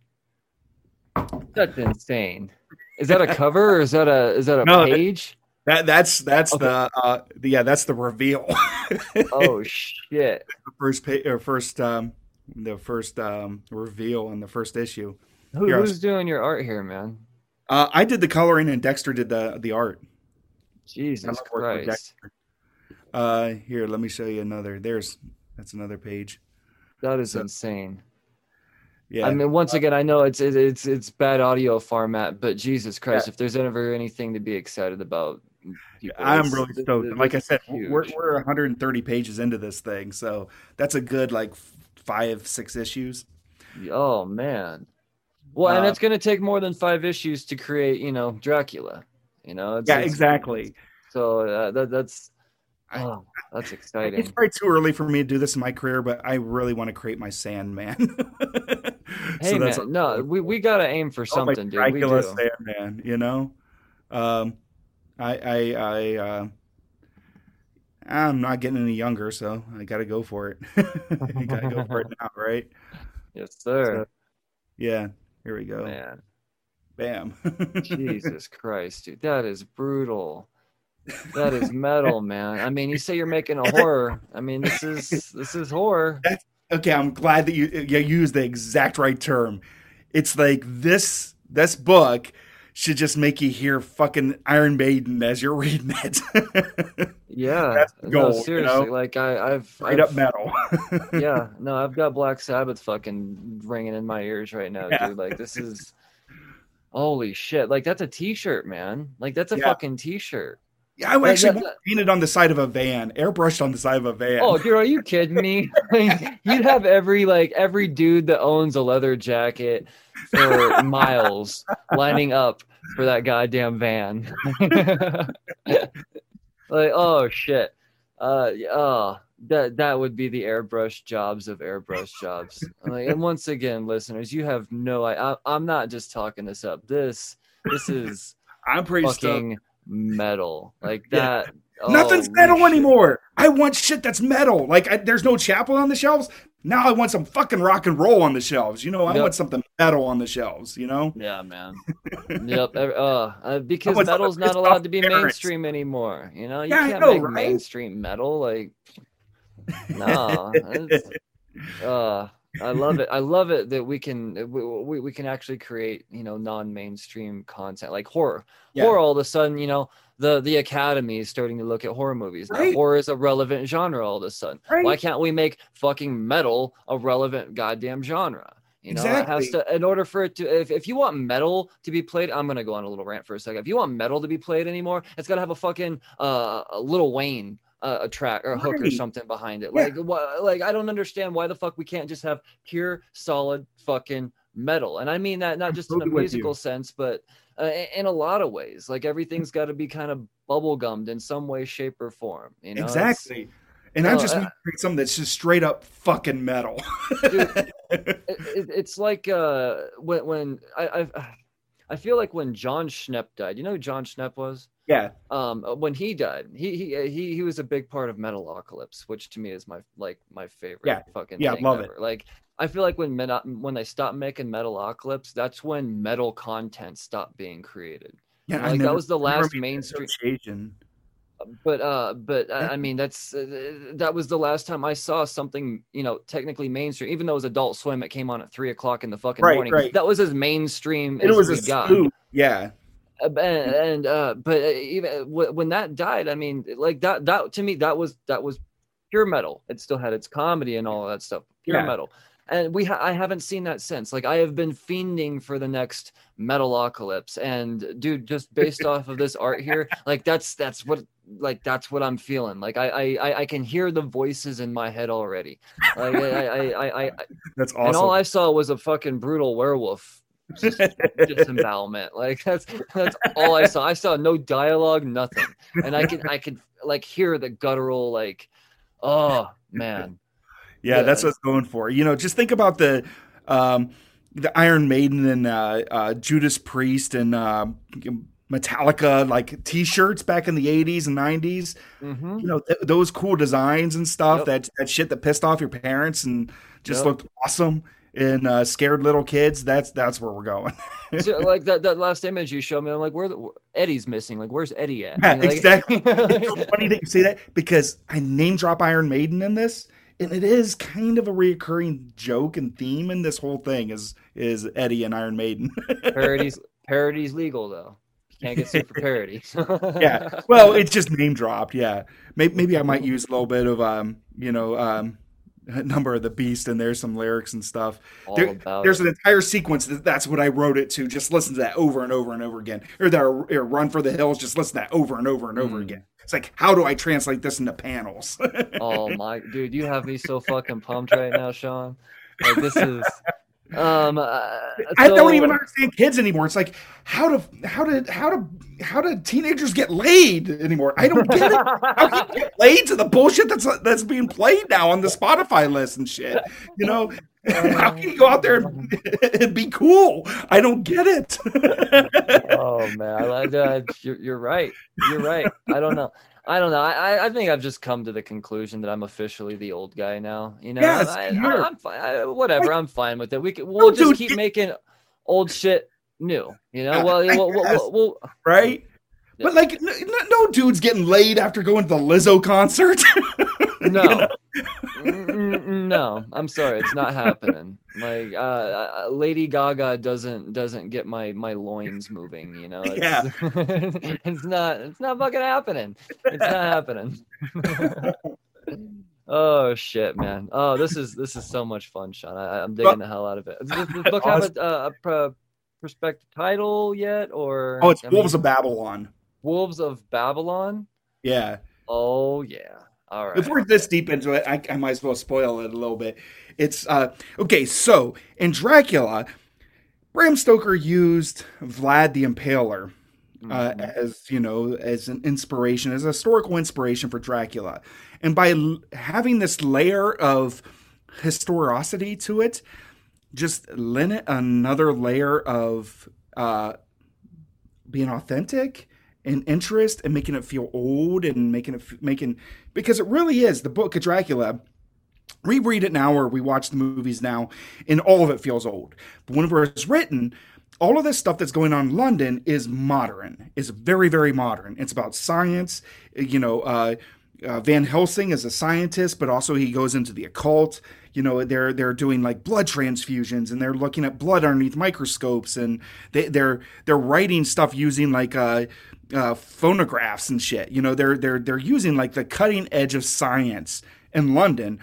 That's insane. Is that a cover or is that a is that a No, page? That that's that's Okay. the uh the, yeah that's the reveal. oh shit. the first page or first um the first um reveal in the first issue. Who, Here, who's doing your art here, man? Uh, I did the coloring and Dexter did the the art. Jesus I love working with Christ. Uh, here, let me show you another. There's that's another page. That is So- insane. Yeah, I mean, once again, I know it's it's it's bad audio format, but Jesus Christ, if there's ever anything to be excited about, people, I'm really stoked. Like I said, we're we're 130 pages into this thing, so that's a good like five six issues. Oh man. Well, and Uh, it's going to take more than five issues to create, you know, Dracula. You know, it's, Yeah, it's- exactly. So uh, that that's I- oh, that's exciting. It's probably too early for me to do this in my career, but I really want to create my Sandman. Hey So that's man, no, we, we got to aim for something, dude. We do. Sandman, you know. Um, I I I uh, I'm not getting any younger, so I got to go for it. you got to go for it now, right? Yes, sir. Yeah. Here we go. Man, Bam. Jesus Christ, dude, that is brutal. That is metal, man. I mean, you say you're making a horror. I mean, this is this is horror. okay, I'm glad that you you used the exact right term. It's like this this book should just make you hear fucking Iron Maiden as you're reading it. Yeah, That's the goal, no, you seriously. know? Like I, I've, Straight I've up metal. yeah, no, I've got Black Sabbath fucking ringing in my ears right now, Yeah. dude. Like this is holy shit. Like that's a t-shirt, man. Like that's a Yeah. fucking t-shirt. Yeah, I would actually it painted on the side of a van, airbrushed on the side of a van. Oh, dude, are you kidding me? Like, You'd have every like every dude that owns a leather jacket for miles lining up for that goddamn van. like, oh shit. Uh oh, that that would be the airbrush jobs of airbrush jobs. Like, and once again, listeners, you have no I, I I'm not just talking this up. This this is I'm pretty stoked. Metal. Like Yeah. that. Nothing's metal shit. anymore. I want shit that's metal. Like I, there's no chapel on the shelves. Now I want some fucking rock and roll on the shelves. You know, I Yep. want something metal on the shelves. You know, Yeah, man. yep. Uh, uh, because metal's not allowed to be parents. mainstream anymore. You know, you Yeah, can't know, make right? mainstream metal. Like, no. it's- uh, I love it. I love it that we can we, we, can actually create you know non-mainstream content like horror. Yeah. Horror all of a sudden you know the the Academy is starting to look at horror movies. Now Right. horror is a relevant genre all of a sudden. Right. Why can't we make fucking metal a relevant goddamn genre? You know, it has Exactly. to in order for it to if, if you want metal to be played, I'm gonna go on a little rant for a second. If you want metal to be played anymore, it's gotta have a fucking uh a Lil Wayne a track or a hook or something behind it. Yeah. Like what like I don't understand why the fuck we can't just have pure solid fucking metal. And I mean that not just in a totally with you. musical sense, but uh, in a lot of ways. Like everything's got to be kind of bubblegummed in some way, shape, or form. You know, It's- exactly. And I No, just uh, something that's just straight up fucking metal. Dude, it, it, it's like uh when when I I I feel like when Jon Schnepp died. You know who Jon Schnepp was? yeah, Um, uh, when he died, he he uh, he he was a big part of Metalocalypse, which to me is my like my favorite Yeah. fucking Yeah, thing love it. Like I feel like when Meta, when they stopped making Metalocalypse, that's when metal content stopped being created. yeah. Like, that was the last mainstream-. But uh but I, I mean that's uh, that was the last time i saw something you know technically mainstream even though it was adult swim it came on at three o'clock in the fucking Right, morning right. that was as mainstream It as was we a got. Yeah, Uh, and, and uh but uh, even when that died i mean like that that to me that was that was pure metal it still had its comedy and all that stuff pure Yeah. metal and we ha- i haven't seen that since like i have been fiending for the next metalocalypse and dude just based off of this art here like that's that's what like that's what i'm feeling like i i I- can hear the voices in my head already like i i i, I, I that's awesome. and all i saw was a fucking brutal werewolf disembowelment. Like that's that's all I saw. I saw no dialogue, nothing, and I can I could like hear the guttural like, oh man, Yeah, that's Yeah. what it's going for. You know, just think about the um, the Iron Maiden and uh, uh, Judas Priest and uh, Metallica like T-shirts back in the '80s and '90s. Mm-hmm. You know th- those cool designs and stuff. Yep. That that shit that pissed off your parents and just Yep. looked awesome and uh, scared little kids. That's that's where we're going. So, like that, that last image you showed me, I'm like, where the, Eddie's missing? Like, where's Eddie at? Yeah, like- exactly. it's so funny that you say that because I name drop Iron Maiden in this, and it is kind of a reoccurring joke and theme in this whole thing is is Eddie and Iron Maiden. Parody's parody's legal though. Can't get sued for parody. yeah. Well, it's just name dropped. Yeah. Maybe, maybe I might use a little bit of um, you know, um, number of the beast and there's some lyrics and stuff. All There- there's it. an entire sequence that that's what I wrote it to. Just listen to that over and over and over again. Or that or run for the hills. Just listen to that over and over and over Mm. again. It's like, how do I translate this into panels? Oh my dude, you have me so fucking pumped right now, Sean. Like this is um uh, I don't even understand kids anymore. It's like how to how to how to how do teenagers get laid anymore? I don't get it. How can you get laid to the bullshit that's that's being played now on the Spotify list and shit? You know, how can you go out there and, and be cool? I don't get it. oh man, I, uh, you're, you're right. You're right. I don't know. I don't know. I, I- I think I've just come to the conclusion that I'm officially the old guy now. You know, Yes, I, I, am fine. I, whatever. I'm fine with it. We can, we'll just dude, keep it- making old shit new. You know, well, we'll, we'll, we'll, right? But like, n- n- no dude's getting laid after going to the Lizzo concert. no, You know? No. I'm sorry, it's not happening. Like, uh, uh, Lady Gaga doesn't doesn't get my my loins moving. You know, it's, Yeah. it's not it's not fucking happening. It's not happening. oh shit, man. Oh, this is this is so much fun, Sean. I, I'm digging But- the hell out of it. Does this book have a, a, a pro- prospective title yet, or oh, it's I mean, Wolves of Babylon. Wolves of Babylon. Yeah. Oh yeah. All right. If we're this deep into it, I, I might as well spoil it a little bit. It's uh okay. So in Dracula, Bram Stoker used Vlad the Impaler uh, Mhm. as you know as an inspiration, as a historical inspiration for Dracula, and by l- having this layer of historicity to it, just lent it another layer of uh, being authentic and interest and making it feel old and making it making because it really is the book of Dracula. We read it now or we watch the movies now, and all of it feels old. But whenever it's written, all of this stuff that's going on in London is modern. It's very very modern. It's about science. You know, uh, uh, Van Helsing is a scientist, but also he goes into the occult. You know, they're they're doing like blood transfusions and they're looking at blood underneath microscopes and they, they're they're writing stuff using like uh, uh, phonographs and shit. You know, they're they're they're using like the cutting edge of science in London.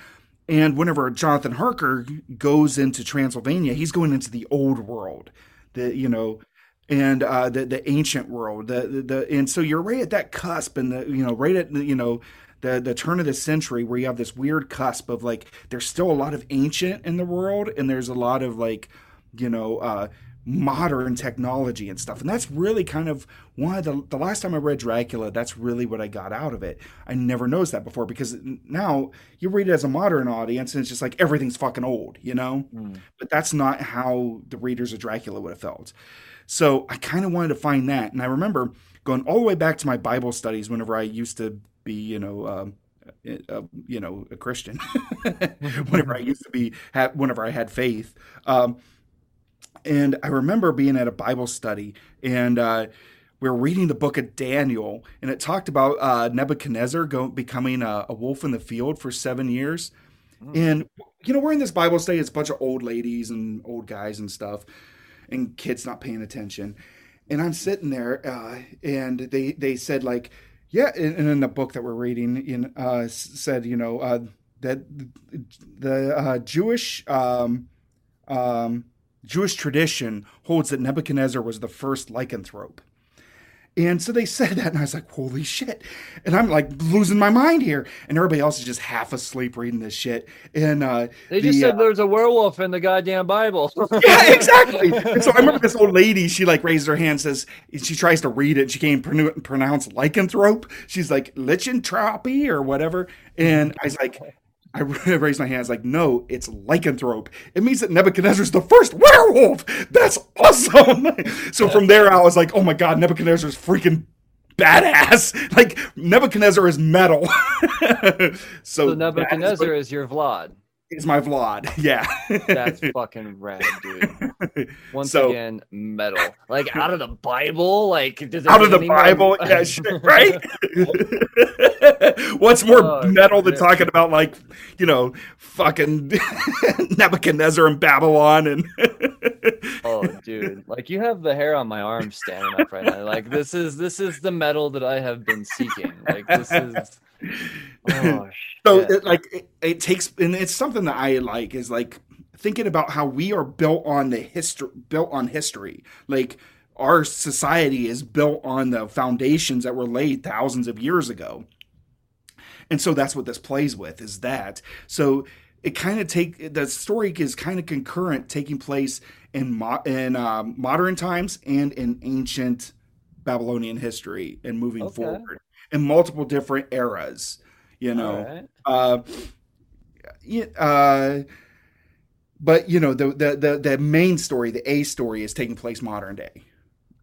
And whenever Jonathan Harker goes into Transylvania, he's going into the old world, the you know, and uh, the the ancient world. The, the the and so you're right at that cusp, and the you know right at you know the the turn of the century where you have this weird cusp of like there's still a lot of ancient in the world, and there's a lot of like you know uh, modern technology and stuff. And that's really kind of one of the the last time I read Dracula, that's really what I got out of it. I never noticed that before because now you read it as a modern audience and it's just like everything's fucking old, you know? Mm. But that's not how the readers of Dracula would have felt. So I kind of wanted to find that. And I remember going all the way back to my Bible studies whenever I used to be, you know, um, uh, you know, a Christian. whenever I used to be, ha- whenever I had faith, um, and I remember being at a Bible study and uh, we were reading the book of Daniel, and it talked about uh, Nebuchadnezzar go, becoming a, a wolf in the field for seven years. And you know, we're in this Bible study; it's a bunch of old ladies and old guys and stuff, and kids not paying attention. And I'm sitting there, uh, and they they said like, yeah, and and in the book that we're reading, in uh, said you know uh, that the uh, Jewish um, um, Jewish tradition holds that Nebuchadnezzar was the first lycanthrope. And so they said that, and I was like, holy shit. And I'm like losing my mind here. And everybody else is just half asleep reading this shit. And uh, They just the, said uh, there's a werewolf in the goddamn Bible. yeah, exactly. And so I remember this old lady, she like raises her hand, says, she tries to read it. She can't pronou- pronounce lycanthrope. She's like, lycanthropy or whatever. And I was like, I raised my hand. I was like, no, it's lycanthrope. It means that Nebuchadnezzar's the first werewolf. That's awesome. so from there, I was like, oh my God, Nebuchadnezzar's freaking badass. Like, Nebuchadnezzar is metal. so, so Nebuchadnezzar is, is your Vlad is my Vlad. Yeah. That's fucking rad, dude. Once so, again, metal. Like out of the Bible? Like out of the Bible? yeah, shit, right? What's more oh, metal than talking about like, you know, fucking Nebuchadnezzar and Babylon and Oh dude. Like you have the hair on my arm standing up right now. Like this is this is the metal that I have been seeking. Like this is Oh, so it, like it, it, takes, and it's something that I like is like thinking about how we are built on the history, built on history. Like our society is built on the foundations that were laid thousands of years ago, and so that's what this plays with is that. So it kind of take the story is kind of concurrent, taking place in mo- in uh, modern times and in ancient Babylonian history and moving okay. forward in multiple different eras. You know, right. uh, yeah, uh, but you know the, the the the main story, the A story, is taking place modern day.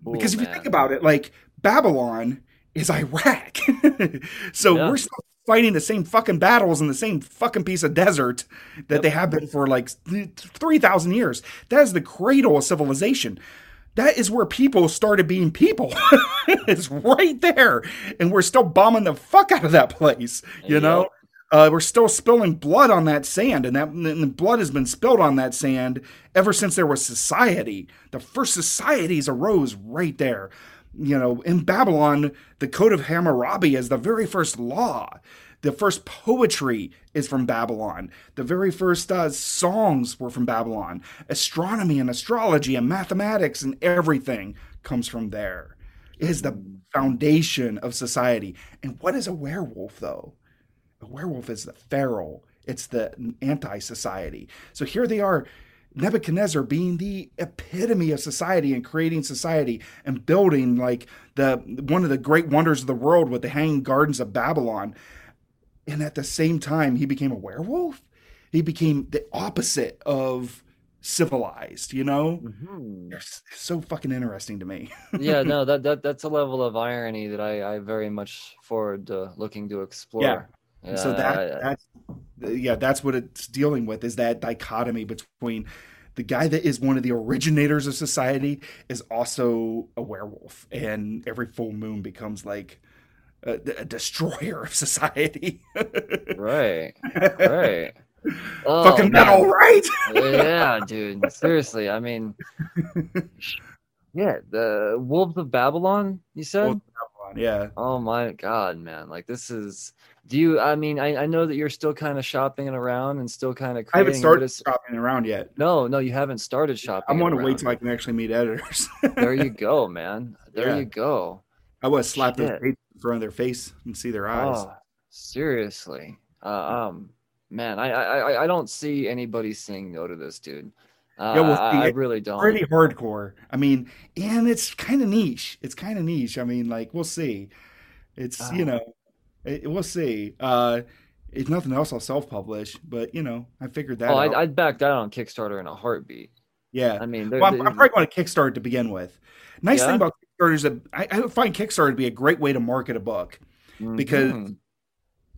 Ooh, because if man. you think about it, like Babylon is Iraq, so yeah. we're still fighting the same fucking battles in the same fucking piece of desert that yep. they have been for like three thousand years. That is the cradle of civilization that is where people started being people. it's right there. And we're still bombing the fuck out of that place, you yep. know? Uh, we're still spilling blood on that sand, and that and blood has been spilled on that sand ever since there was society. The first societies arose right there. You know, in Babylon, the Code of Hammurabi is the very first law. The first poetry is from Babylon. The very first uh, songs were from Babylon. Astronomy and astrology and mathematics and everything comes from there. It is the foundation of society. And what is a werewolf, though? A werewolf is the feral, it's the anti society. So here they are. Nebuchadnezzar being the epitome of society and creating society and building like the one of the great wonders of the world with the hanging gardens of Babylon and at the same time he became a werewolf. He became the opposite of civilized you know? Mm-hmm. it's so fucking interesting to me. Yeah no that, that that's a level of irony that i i very much forward to looking to explore. Yeah, yeah so that I, that's yeah that's what it's dealing with is that dichotomy between the guy that is one of the originators of society is also a werewolf and every full moon becomes like Uh, a, a destroyer of society. right. Right. Oh, Fucking metal, right? yeah, dude. Seriously, I mean, yeah, the Wolves of Babylon. You said. Babylon, yeah. Oh my god, man! Like this is. Do you? I mean, I, I know that you're still kind of shopping around and still kind of. I haven't started shopping around yet. No, no, you haven't started shopping. I'm going to wait till I can actually meet editors. there you go, man. There yeah. you go. I was slap those front of their face and see their eyes. Oh, seriously, uh, um, man, I, I I don't see anybody saying no to this dude. Uh, yeah, well, I, I really don't. Pretty hardcore. I mean, and it's kind of niche. It's kind of niche. I mean, like we'll see. It's oh. you know, it, we'll see. Uh, if nothing else, I'll self-publish. But you know, I figured that. Oh, I'd, I'd, back that on Kickstarter in a heartbeat. Yeah, I mean, well, I'm, I'm, probably going to Kickstart to begin with. Nice yeah. thing about Kickstarter is that I, I, find Kickstarter to be a great way to market a book mm-hmm. because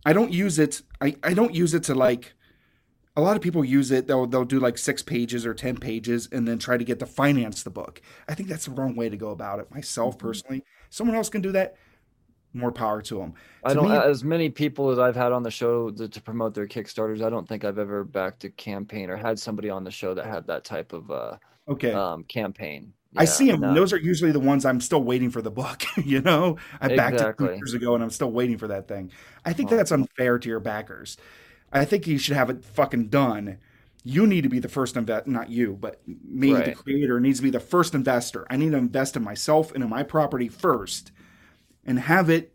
I don't use it. I, I don't use it to like. A lot of people use it. They'll they'll do like six pages or ten pages and then try to get to finance the book. I think that's the wrong way to go about it. Myself mm-hmm. personally, someone else can do that. More power to them. I don't. Me, as many people as I've had on the show to, to, promote their Kickstarters, I don't think I've ever backed a campaign or had somebody on the show that had that type of uh, okay um, campaign. Yeah, I see them. No. Those are usually the ones I'm still waiting for the book. you know, I backed exactly. it two years ago and I'm still waiting for that thing. I think oh. that's unfair to your backers. I think you should have it fucking done. You need to be the first invest, not you, but me, right. the creator, needs to be the first investor. I need to invest in myself and in my property first, and have it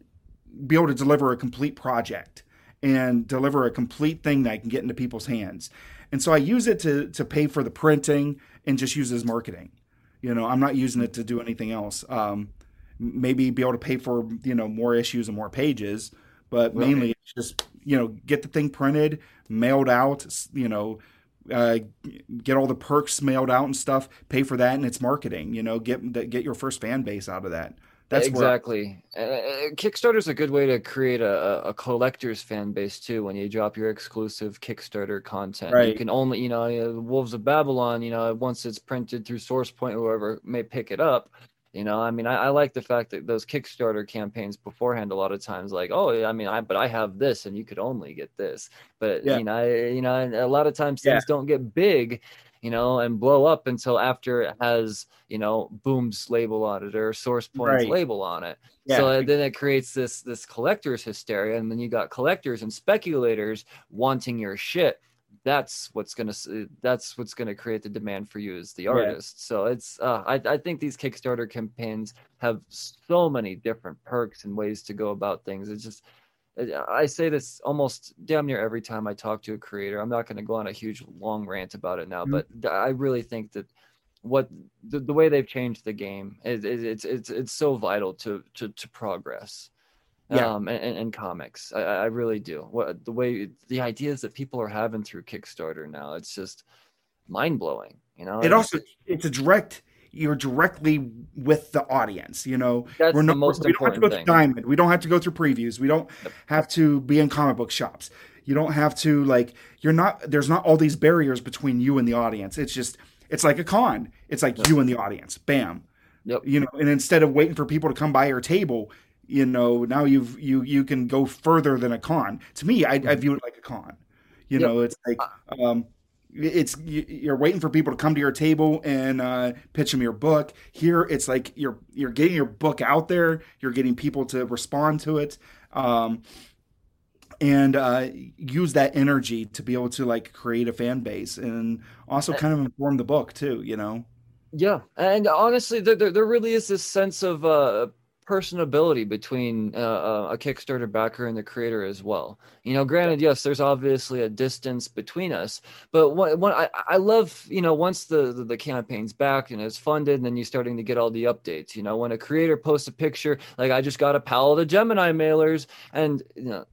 be able to deliver a complete project and deliver a complete thing that I can get into people's hands. And so I use it to to pay for the printing and just use as marketing. You know, I'm not using it to do anything else. Um, maybe be able to pay for you know more issues and more pages, but mainly it's just you know, get the thing printed, mailed out, you know, uh, get all the perks mailed out and stuff, pay for that, and it's marketing. You know, get get your first fan base out of that. That's exactly. Where... Uh, Kickstarter's a good way to create a, a collector's fan base too. When you drop your exclusive Kickstarter content, right. you can only, you know, Wolves of Babylon. You know, once it's printed through SourcePoint, whoever may pick it up. You know, I mean, I, I, like the fact that those Kickstarter campaigns beforehand, a lot of times, like, oh, I mean, I but I have this, and you could only get this. But yeah. you know, I, you know, a lot of times things yeah. don't get big you know, and blow up until after it has, you know, Boom's label on it or SourcePoint's right. label on it. Yeah. So then it creates this this collector's hysteria, and then you got collectors and speculators wanting your shit. That's what's gonna that's what's gonna create the demand for you as the artist. Yeah. So it's uh, I I think these Kickstarter campaigns have so many different perks and ways to go about things. It's just I say this almost damn near every time I talk to a creator. I'm not going to go on a huge long rant about it now, mm-hmm. but I really think that what the, the way they've changed the game is, it's it's it's so vital to to, to progress. Yeah. Um, and, and comics, I, I really do. What the way the ideas that people are having through Kickstarter now, it's just mind blowing. You know, it also it's a direct you're directly with the audience. You know, That's we're not, the most we don't have to go thing. through Diamond. We don't have to go through previews. We don't yep. have to be in comic book shops. You don't have to like. You're not. There's not all these barriers between you and the audience. It's just. It's like a con. It's like yep. you and the audience. Bam. Yep. You know, and instead of waiting for people to come by your table, you know, now you've you you can go further than a con. To me, I, I mm-hmm. view it like a con. You yep. know, it's like uh, um, it's you're waiting for people to come to your table and uh, pitch them your book. Here, it's like you're you're getting your book out there. You're getting people to respond to it, um, and uh, use that energy to be able to like create a fan base and also kind of inform the book too. You know. Yeah, and honestly, there, there, there really is this sense of uh, personability between uh, uh, a Kickstarter backer and the creator as well. You know, granted, yes, there's obviously a distance between us, but what, when I, I love, you know, once the, the, the campaign's back and it's funded, and then you're starting to get all the updates. You know, when a creator posts a picture, like I just got a pal of the Gemini mailers, and you know.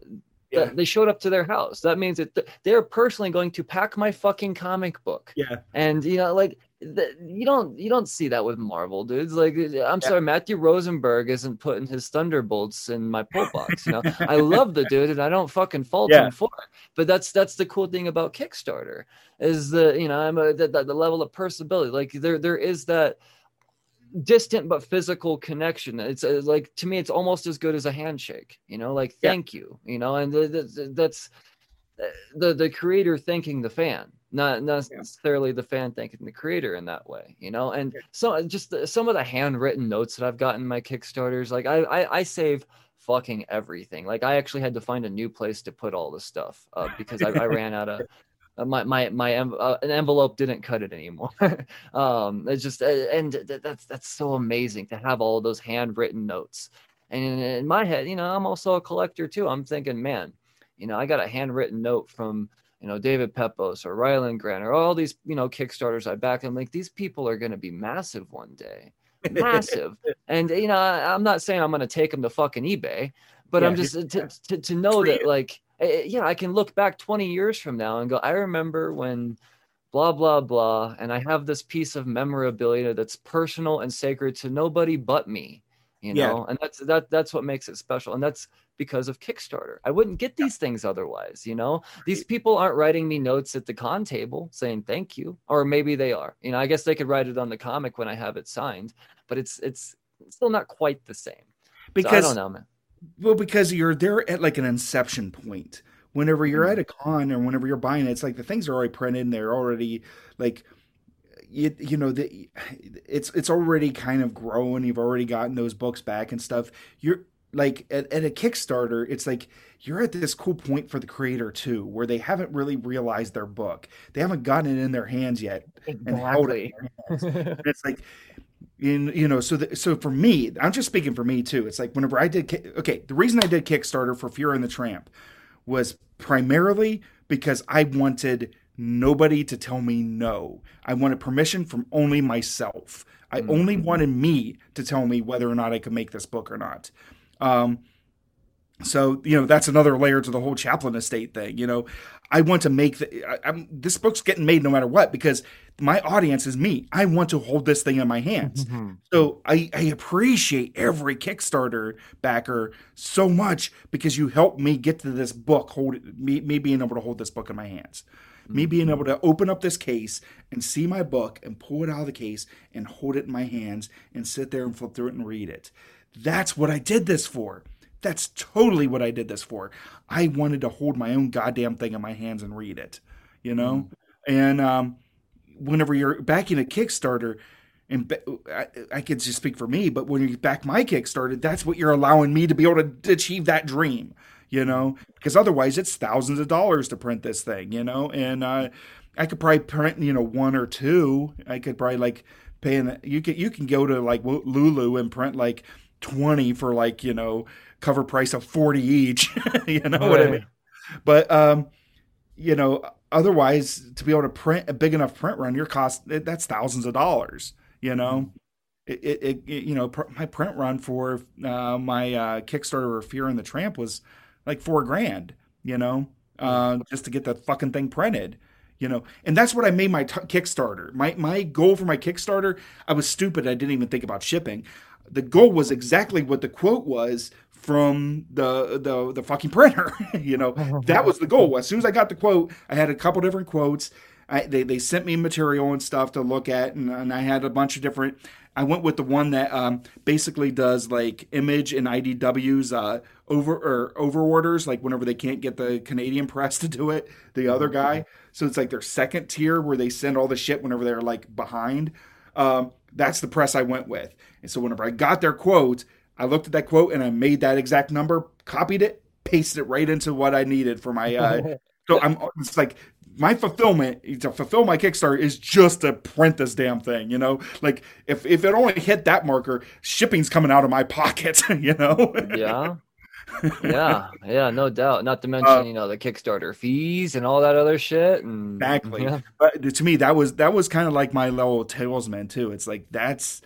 Yeah. They showed up to their house. That means that they're personally going to pack my fucking comic book. Yeah. And you know, like you don't you don't see that with Marvel dudes. Like I'm yeah. sorry, Matthew Rosenberg isn't putting his thunderbolts in my pull box. You know, I love the dude and I don't fucking fault yeah. him for it. But that's that's the cool thing about Kickstarter is the you know I'm a, the, the level of personability. Like there there is that distant but physical connection. It's uh, like to me, it's almost as good as a handshake. You know, like thank you. You know, and the, the, that's uh, the the creator thanking the fan not necessarily the fan thanking the creator in that way you know? And so just the, some of the handwritten notes that i've gotten in my kickstarters like I, I, I save fucking everything. Like i actually had to find a new place to put all the stuff uh, because I, I, ran out of uh, my my my uh, an envelope didn't cut it anymore. Um it's just uh, and that's that's so amazing to have all those handwritten notes. And in, in my head you know i'm also a collector too. I'm thinking man you know i got a handwritten note from you know, David Pepose or Rylend Grant or all these, you know, Kickstarters I back. I'm like, these people are going to be massive one day, massive. and you know, I, am not saying I'm going to take them to fucking eBay, but yeah, I'm just to, to, to know that like, eh, eh, yeah, I can look back 20 years from now and go, I remember when blah blah blah and i have this piece of memorabilia that's personal and sacred to nobody but me you know yeah. and that's that that's what makes it special and that's because of Kickstarter. I wouldn't get these things otherwise, you know? These people aren't writing me notes at the con table saying thank you, or maybe they are. You know, I guess they could write it on the comic when I have it signed, but it's it's still not quite the same. Because so I don't know, man. Well, because you're there at like an inception point. Whenever you're mm-hmm. at a con or whenever you're buying it, it's like the things are already printed and they're already like you, you know the it's it's already kind of grown you've already gotten those books back and stuff you're like at, at, a Kickstarter, it's like you're at this cool point for the creator too, where they haven't really realized their book. They haven't gotten it in their hands yet. Exactly. And it's like, in you know, so the, so for me, I'm just speaking for me too. It's like whenever I did, okay, the reason I did Kickstarter for Fuhrer and the Tramp was primarily because I wanted nobody to tell me no. I wanted permission from only myself. I mm-hmm. only wanted me to tell me whether or not I could make this book or not. Um, so you know that's another layer to the whole Chaplin estate thing you know i want to make the I, this book's getting made no matter what because my audience is me i want to hold this thing in my hands mm-hmm. so I, I appreciate every kickstarter backer so much because you helped me get to this book hold me, me being able to hold this book in my hands mm-hmm. me being able to open up this case and see my book and pull it out of the case and hold it in my hands and sit there and flip through it and read it that's what i did this for that's totally what I did this for. I wanted to hold my own goddamn thing in my hands and read it, you know? Mm-hmm. And um, whenever you're backing a Kickstarter, and I, I could just speak for me, but when you back my Kickstarter, that's what you're allowing me to be able to achieve that dream, you know? Because otherwise, it's thousands of dollars to print this thing, you know? And uh, I could probably print, you know, one or two. I could probably like paying, you can, you can go to like Lulu and print like 20 for like, you know, cover price of 40 each. you know right. what I mean? But, um, you know, otherwise, to be able to print a big enough print run, your cost, that's thousands of dollars, you know? It, it, it you know, pr- my print run for uh, my uh, Kickstarter or Fuhrer and the Tramp was like four grand, you know, uh, just to get the fucking thing printed you know and that's what i made my t- kickstarter my my goal for my kickstarter i was stupid i didn't even think about shipping the goal was exactly what the quote was from the the the fucking printer. you know, that was the goal. As soon as I got the quote, I had a couple different quotes. I, they they sent me material and stuff to look at, and, and I had a bunch of different. I went with the one that um, basically does like image and IDW's uh, over or over orders, like whenever they can't get the Canadian press to do it, the other guy. So it's like their second tier where they send all the shit whenever they're like behind. Um, that's the press I went with. And so whenever I got their quote, I looked at that quote and I made that exact number, copied it, pasted it right into what I needed for my. Uh, so I'm. It's like my fulfillment to fulfill my Kickstarter is just to print this damn thing. You know, like if if it only hit that marker, shipping's coming out of my pocket. You know. yeah. yeah, yeah, no doubt. Not to mention, uh, you know, the Kickstarter fees and all that other shit. And, exactly. Yeah. But to me, that was that was kind of like my little talesman too. It's like that's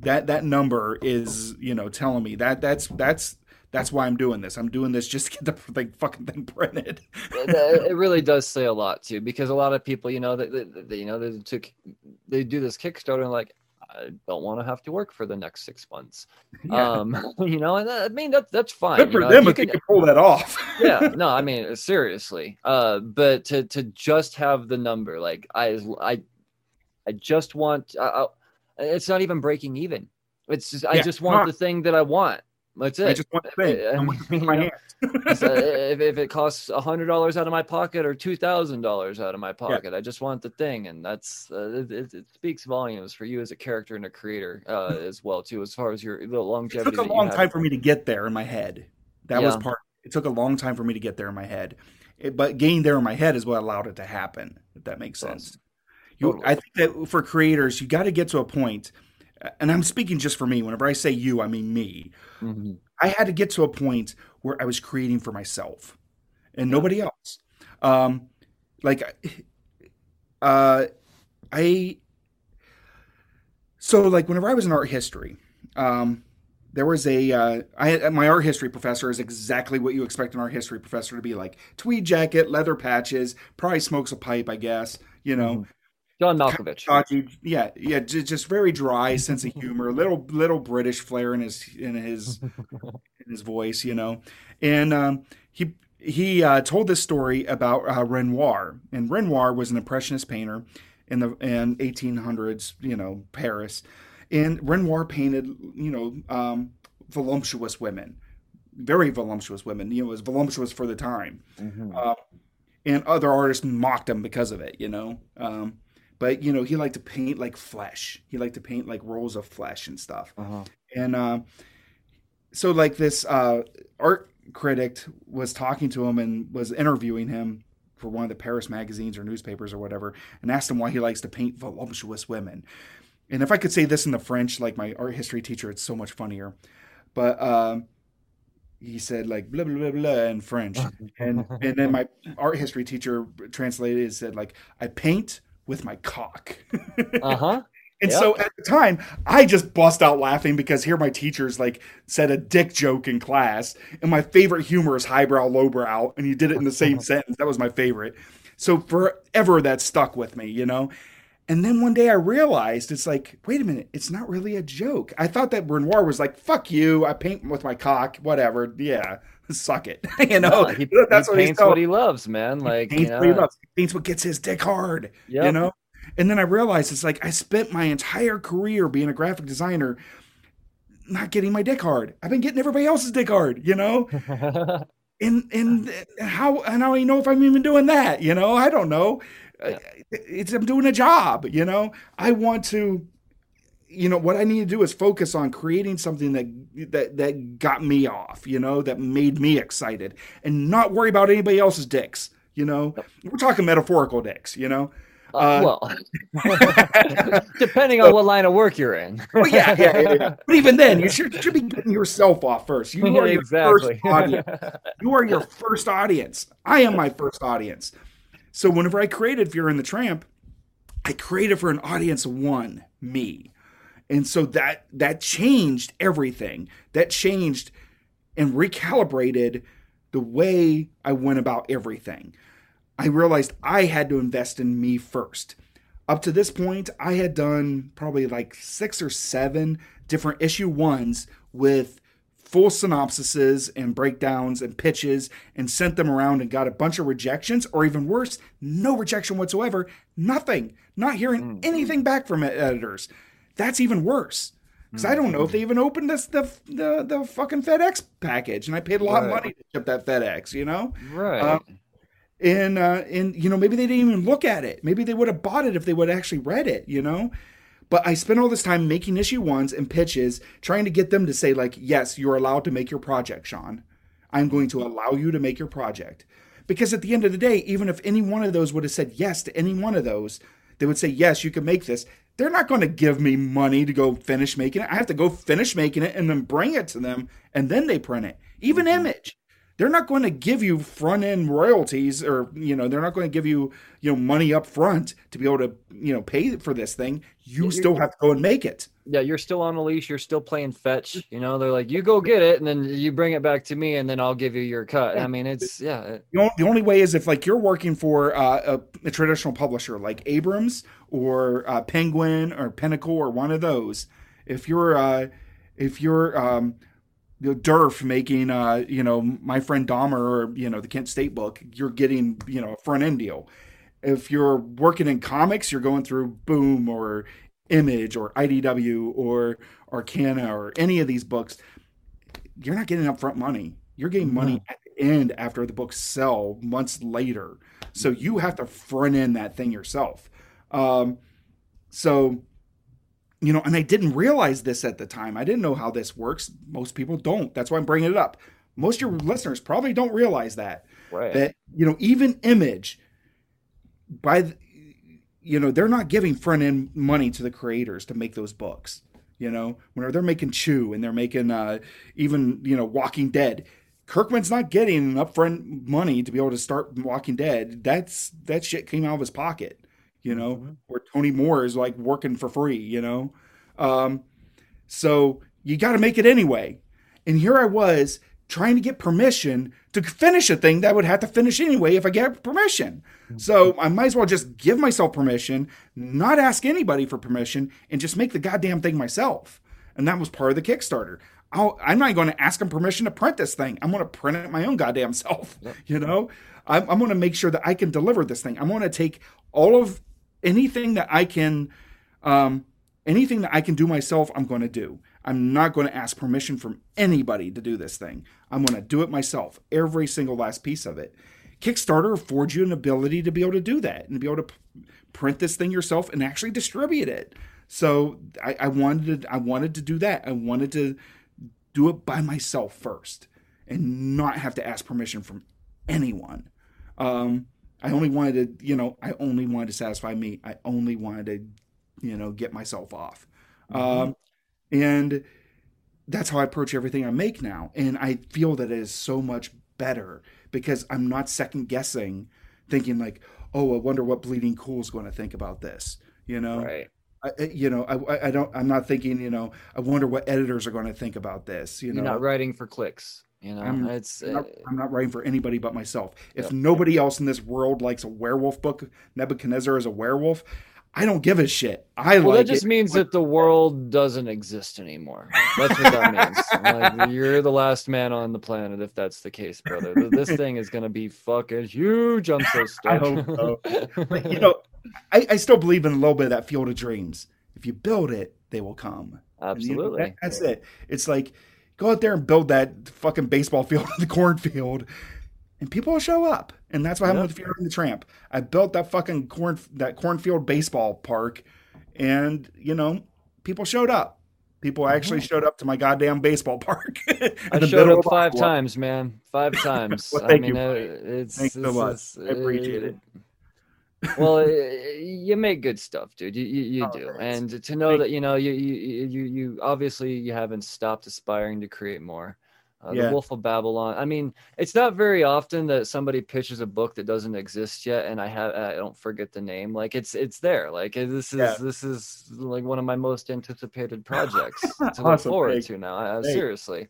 that that number is you know telling me that that's that's that's why I'm doing this. I'm doing this just to get the like, fucking thing printed. it really does say a lot too, because a lot of people, you know, they, they, they you know they took they do this Kickstarter and like I don't want to have to work for the next six months. Yeah. Um, you know, and that, I mean that that's fine. Good for know, them if you can pull that off. yeah, no, I mean seriously. Uh, but to to just have the number, like I I I just want. I, it's not even breaking even. It's just I just want the thing that I want. That's it. I just want the thing. I want the my hands. so if, if it costs a hundred dollars out of my pocket or two thousand dollars out of my pocket, yeah. I just want the thing, and that's uh, it, it, speaks volumes for you as a character and a creator uh, as well too, as far as your the longevity. It took a long time for me to get there in my head. That yeah. was part. It took a long time for me to get there in my head, it, but getting there in my head is what allowed it to happen. If that makes sense. You, totally. I think that for creators, you got to get to a point, and I'm speaking just for me. Whenever I say you, I mean me. Mm-hmm. I had to get to a point where I was creating for myself and nobody else. Um, like, uh, I, so like whenever I was in art history, um, there was a uh, I my art history professor is exactly what you expect an art history professor to be like: tweed jacket, leather patches, probably smokes a pipe, I guess. You know, mm-hmm. John Malkovich. yeah, yeah, just very dry sense of humor, little little British flair in his in his in his voice, you know. And um, he he uh, told this story about uh, Renoir, and Renoir was an impressionist painter in the in 1800s, you know, Paris. And Renoir painted, you know, um, voluptuous women, very voluptuous women. You know, it was voluptuous for the time. Mm-hmm. Uh, and other artists mocked him because of it, you know. Um, but you know he liked to paint like flesh. He liked to paint like rolls of flesh and stuff. Uh-huh. and uh, so like this uh, art critic was talking to him and was interviewing him for one of the paris magazines or newspapers or whatever and asked him why he likes to paint voluptuous women. And if i could say this in the french like my art history teacher it's so much funnier. But uh, he said like blah blah blah blah in French, and and then my art history teacher translated it said like I paint with my cock. uh huh. And Yep. so at the time, I just bust out laughing because here my teachers like said a dick joke in class, and my favorite humor is highbrow, lowbrow, and you did it in the same sentence. That was my favorite. So forever that stuck with me, you know. And then one day I realized it's like, wait a minute, it's not really a joke. I thought that Renoir was like, fuck you, I paint with my cock, whatever. Yeah, suck it. you know, he, that's he what he's what he loves, man. Like paints you what he know, loves. He paints what gets his dick hard. You know? And then I realized it's like I spent my entire career being a graphic designer not getting my dick hard. I've been getting everybody else's dick hard, you know? and and how and how do you know if I'm even doing that? You know, I don't know. Yeah. Uh, it's I'm doing a job, you know. I want to you know what I need to do is focus on creating something that that that got me off, you know, that made me excited, and not worry about anybody else's dicks. You know, we're talking metaphorical dicks. You know, Uh, Uh, well, depending on what line of work you're in. well, yeah, yeah, yeah, yeah. But even then, you should, should be getting yourself off first. You are your exactly. first audience. You are your first audience. I am my first audience. So whenever I created Fuhrer in the Tramp, I created for an audience one, me. And so that that changed everything. That changed and recalibrated the way I went about everything. I realized I had to invest in me first. Up to this point, I had done probably like six or seven different issue ones with full synopsises and breakdowns and pitches and sent them around and got a bunch of rejections, or even worse, no rejection whatsoever. Nothing. Not hearing mm. anything back from editors. That's even worse. Because I don't know if they even opened this the, the the fucking FedEx package, and I paid a lot of money to ship that FedEx. You know, right. Uh, and uh, and you know maybe they didn't even look at it. Maybe they would have bought it if they would have actually read it. You know, but I spent all this time making issue ones and pitches, trying to get them to say like, yes, you're allowed to make your project, Sean. I'm going to allow you to make your project. Because at the end of the day, even if any one of those would have said yes to any one of those, they would say, yes, you can make this. They're not going to give me money to go finish making it. I have to go finish making it and then bring it to them and then they print it. Even mm-hmm. Image. They're not going to give you front end royalties or, you know, they're not going to give you, you know, money up front to be able to, you know, pay for this thing. You still have to go and make it. yeah, you're still on a leash. You're still playing fetch. You know, they're like, you go get it, and then you bring it back to me, and then I'll give you your cut. I mean, it's yeah, The only, the only way is if like you're working for uh, a, a traditional publisher like Abrams or uh, Penguin or Pinnacle or one of those. If you're uh, if you're um, Derf making uh, you know my friend Dahmer or you know the Kent State book, you're getting you know a front end deal. If you're working in comics, you're going through Boom or Image or IDW or Arcana or any of these books. You're not getting upfront money. You're getting money at the end after the books sell months later. So you have to front end that thing yourself. Um, so, you know, and I didn't realize this at the time. I didn't know how this works. Most people don't. That's why I'm bringing it up. Most of your listeners probably don't realize that right. that you know even image by the, you know they're not giving front end money to the creators to make those books you know when they're making chew and they're making uh even you know walking dead kirkman's not getting upfront money to be able to start walking dead that's that shit came out of his pocket you know Mhm. or tony moore is like working for free you know um so you got to make it anyway and here i was trying to get permission to finish a thing that I would have to finish anyway if I get permission. So I might as well just give myself permission, not ask anybody for permission, and just make the goddamn thing myself. And that was part of the Kickstarter. I'll, I'm not going to ask them permission to print this thing. I'm going to print it my own goddamn self. You know, I'm, I'm going to make sure that I can deliver this thing. I'm going to take all of anything that I can, um, anything that I can do myself. I'm going to do. I'm not going to ask permission from anybody to do this thing. I'm going to do it myself, every single last piece of it. Kickstarter affords you an ability to be able to do that and be able to p- print this thing yourself and actually distribute it. So I, I wanted to, I wanted to do that. I wanted to do it by myself first and not have to ask permission from anyone. Um, I only wanted to, you know, I only wanted to satisfy me. I only wanted to, you know, get myself off. Um, and that's how I approach everything I make now. And I feel that it is so much better because I'm not second guessing, thinking like, oh, I wonder what Bleeding Cool is going to think about this. You know, right. I, you know, I, I don't. I'm not thinking. You know, I wonder what editors are going to think about this. You know, You're not writing for clicks. You know, I'm, it's I'm not, uh, I'm not writing for anybody but myself. If Yep. nobody else in this world likes a werewolf book, Nebuchadnezzar is a werewolf. I don't give a shit. I well, like that just it. means that the world doesn't exist anymore. That's what that means. Like, you're the last man on the planet if that's the case, brother. This thing is gonna be fucking huge. I'm so stoked. I hope so. But, you know, I, I still believe in a little bit of that field of dreams. If you build it, they will come. And, you know, Absolutely. that- that's it. It's like go out there and build that fucking baseball field in the cornfield, and people will show up. And that's what happened Yep. with Fuhrer and the Tramp. I built that fucking corn that cornfield baseball park, and you know, people showed up. People actually showed up to my goddamn baseball park. I showed up five times, man. Five times. Well, I thank mean, you, uh, it's Thanks so much. it's- I appreciate it. Well, you make good stuff, dude. You you, you Oh, do, thanks. and to know Thank that you know you you you you obviously you haven't stopped aspiring to create more. Uh, Yeah. The Wolf of Babylon. I mean, it's not very often that somebody pitches a book that doesn't exist yet, and I have I don't forget the name. Like it's it's there. Like this is Yeah. this is like one of my most anticipated projects to look forward Thank- to now. Uh, seriously.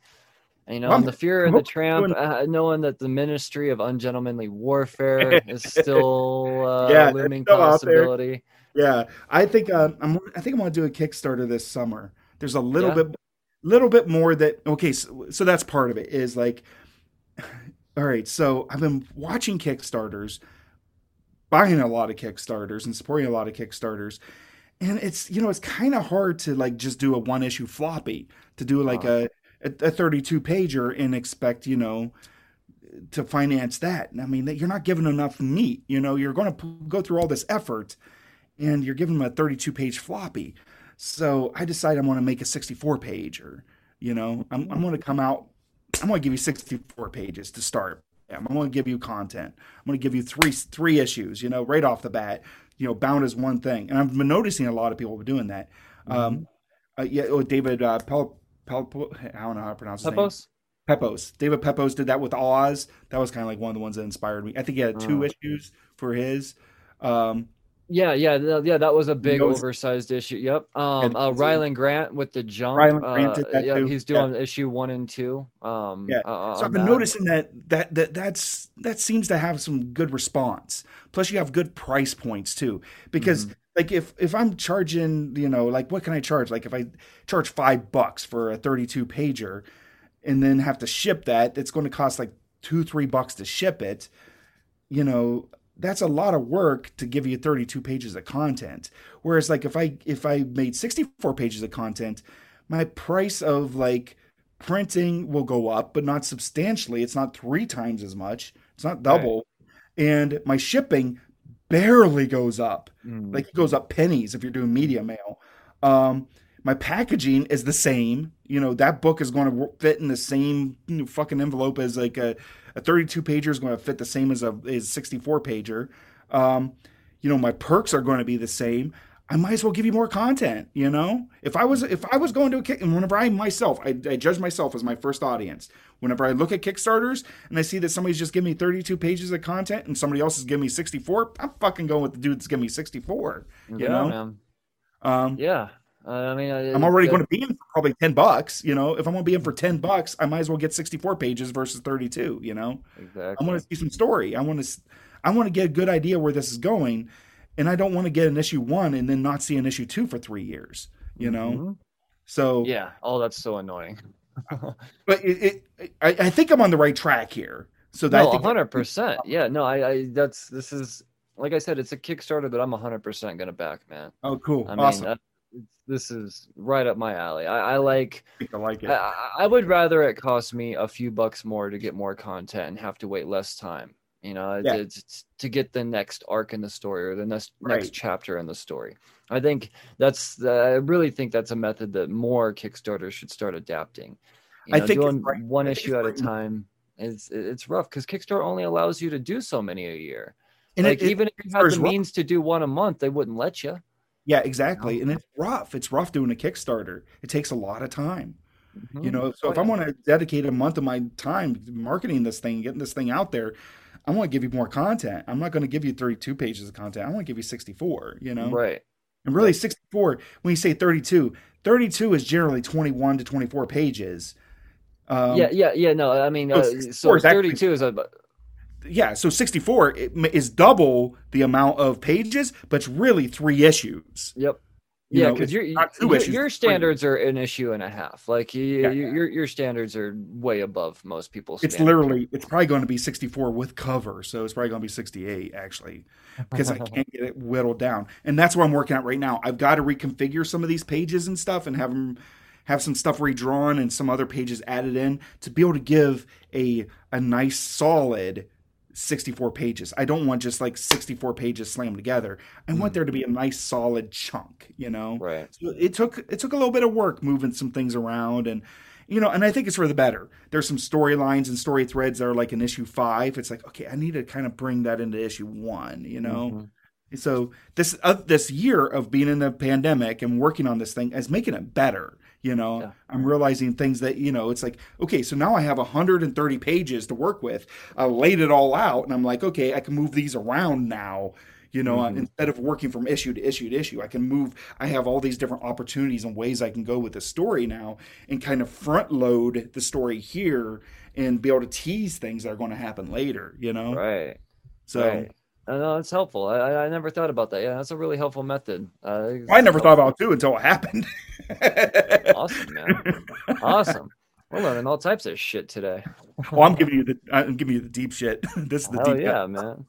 You know, the Fuhrer and the tramp, uh, knowing that the ministry of ungentlemanly warfare is still uh, Yeah, looming still possibility. Yeah, I think um, I'm. I think I'm going to do a Kickstarter this summer. There's a little Yeah. bit, little bit more that. Okay, so, so that's part of it. Is like, all right. So I've been watching Kickstarters, buying a lot of Kickstarters, and supporting a lot of Kickstarters, and it's you know it's kind of hard to like just do a one issue floppy to do like a a, a 32 pager and expect you know to finance that. I mean, that you're not giving enough meat. You know, you're going to go through all this effort and you're giving them a 32 page floppy. So I decide I'm going to make a 64 page or, you know, I'm, I'm going to come out, I'm going to give you 64 pages to start. I'm going to give you content. I'm going to give you three, three issues, you know, right off the bat, you know, bound as one thing. And I've been noticing a lot of people doing that. Um, uh, yeah, oh, David, uh, Pel, Pel, I don't know how to pronounce his name. Pepose? Pepose. David Pepose did that with Oz. That was kind of like one of the ones that inspired me. I think he had two Oh. issues for his. Um, Yeah, yeah, yeah. That was a big knows- oversized issue. Yep. Um, uh, Rylend Grant with the jump. Rylend Grant uh, did that yeah, too. he's Yeah. doing issue one and two. Um, Yeah. uh, so I've been that. noticing that, that that that's that seems to have some good response. Plus, you have good price points too. Because Mm-hmm. Like if if I'm charging, you know, like what can I charge? Like if I charge five bucks for a 32 pager, and then have to ship that, it's going to cost like two three bucks to ship it. You know, that's a lot of work to give you 32 pages of content. Whereas like if I if I made 64 pages of content, my price of like printing will go up, but not substantially. It's not three times as much. It's not double. And my shipping barely goes up. Mm. Like it goes up pennies if you're doing media mail. Um, my packaging is the same. You know, that book is going to fit in the same you know, fucking envelope as like a, a 32 pager is going to fit the same as a, as 64 pager. Um, you know, my perks are going to be the same. I might as well give you more content. You know, if I was if I was going to a kick, and whenever I myself, I, I judge myself as my first audience. Whenever I look at Kickstarters and I see that somebody's just giving me 32 pages of content and somebody else is giving me 64, I'm fucking going with the dude that's giving me 64. You yeah, know, man. um, Yeah. Uh, I mean, I- I'm already that- going to be in for probably 10 bucks. You know, if I'm going to be in for 10 bucks, I might as well get 64 pages versus 32. You know, Exactly. I want to see some story. I want to, I want to get a good idea where this is going, and I don't want to get an issue one and then not see an issue two for three years. You know, Mhm. so Yeah. Oh, that's so annoying. but it, it I, I think I'm on the right track here. So that I No, think hundred percent. Yeah, no, I, I, that's this is like I said, it's a Kickstarter that I'm hundred percent gonna back, man. oh cool, I awesome. it's, this is right up my alley. I, I like. I like it. I- I would rather it cost me a few bucks more to get more content and have to wait less time. You know, Yeah. it's, it's to get the next arc in the story or the next Right. next chapter in the story. I think that's. Uh, I really think that's a method that more Kickstarters should start adapting. You I think doing right- one I issue at a time is it's rough because Kickstarter only allows you to do so many a year. and like it, it- even if you had the rough. means to do one a month, they wouldn't let you. yeah, exactly, and it's rough. It's rough doing a Kickstarter. It takes a lot of time. You know, so Oh, if I yeah. want to dedicate a month of my time marketing this thing, getting this thing out there, I want to give you more content. I'm not going to give you 32 pages of content. I want to give you 64. You know, right? And really, 64, when you say 32, 32 is generally 21 to 24 pages. Um, yeah, yeah, yeah. No, I mean, uh, so 32 is a. Yeah, so 64 is double the amount of pages, but it's really three issues. Yep. You yeah, because your your, standards are an issue and a half. Like you, yeah, you, your your standards are way above most people's. It's literally it's probably going to be 64 with cover, so it's probably going to be 68 actually, because I can't get it whittled down, and that's what I'm working at right now. I've got to reconfigure some of these pages and stuff, and have them have some stuff redrawn and some other pages added in to be able to give a a nice solid 64 pages. I don't want just like 64 pages slammed together. I want mm. there to be a nice solid chunk, you know. Right. So it took it took a little bit of work moving some things around and you know, and I think it's for the better. There's some storylines and story threads that are like in issue 5. It's like, okay, I need to kind of bring that into issue 1, you know. Mm-hmm. So this uh, this year of being in the pandemic and working on this thing is making it better you know yeah. i'm realizing things that you know it's like okay so now i have 130 pages to work with i laid it all out and i'm like okay i can move these around now you know mm-hmm. instead of working from issue to issue to issue i can move i have all these different opportunities and ways i can go with the story now and kind of front load the story here and be able to tease things that are going to happen later you know right so right. I know it's helpful. I, I never thought about that. Yeah, that's a really helpful method. Uh, I never helpful. thought about it too until it happened. awesome, man. Awesome. We're learning all types of shit today. well, I'm giving you the I'm giving you the deep shit. this is the Hell deep. Yeah, man.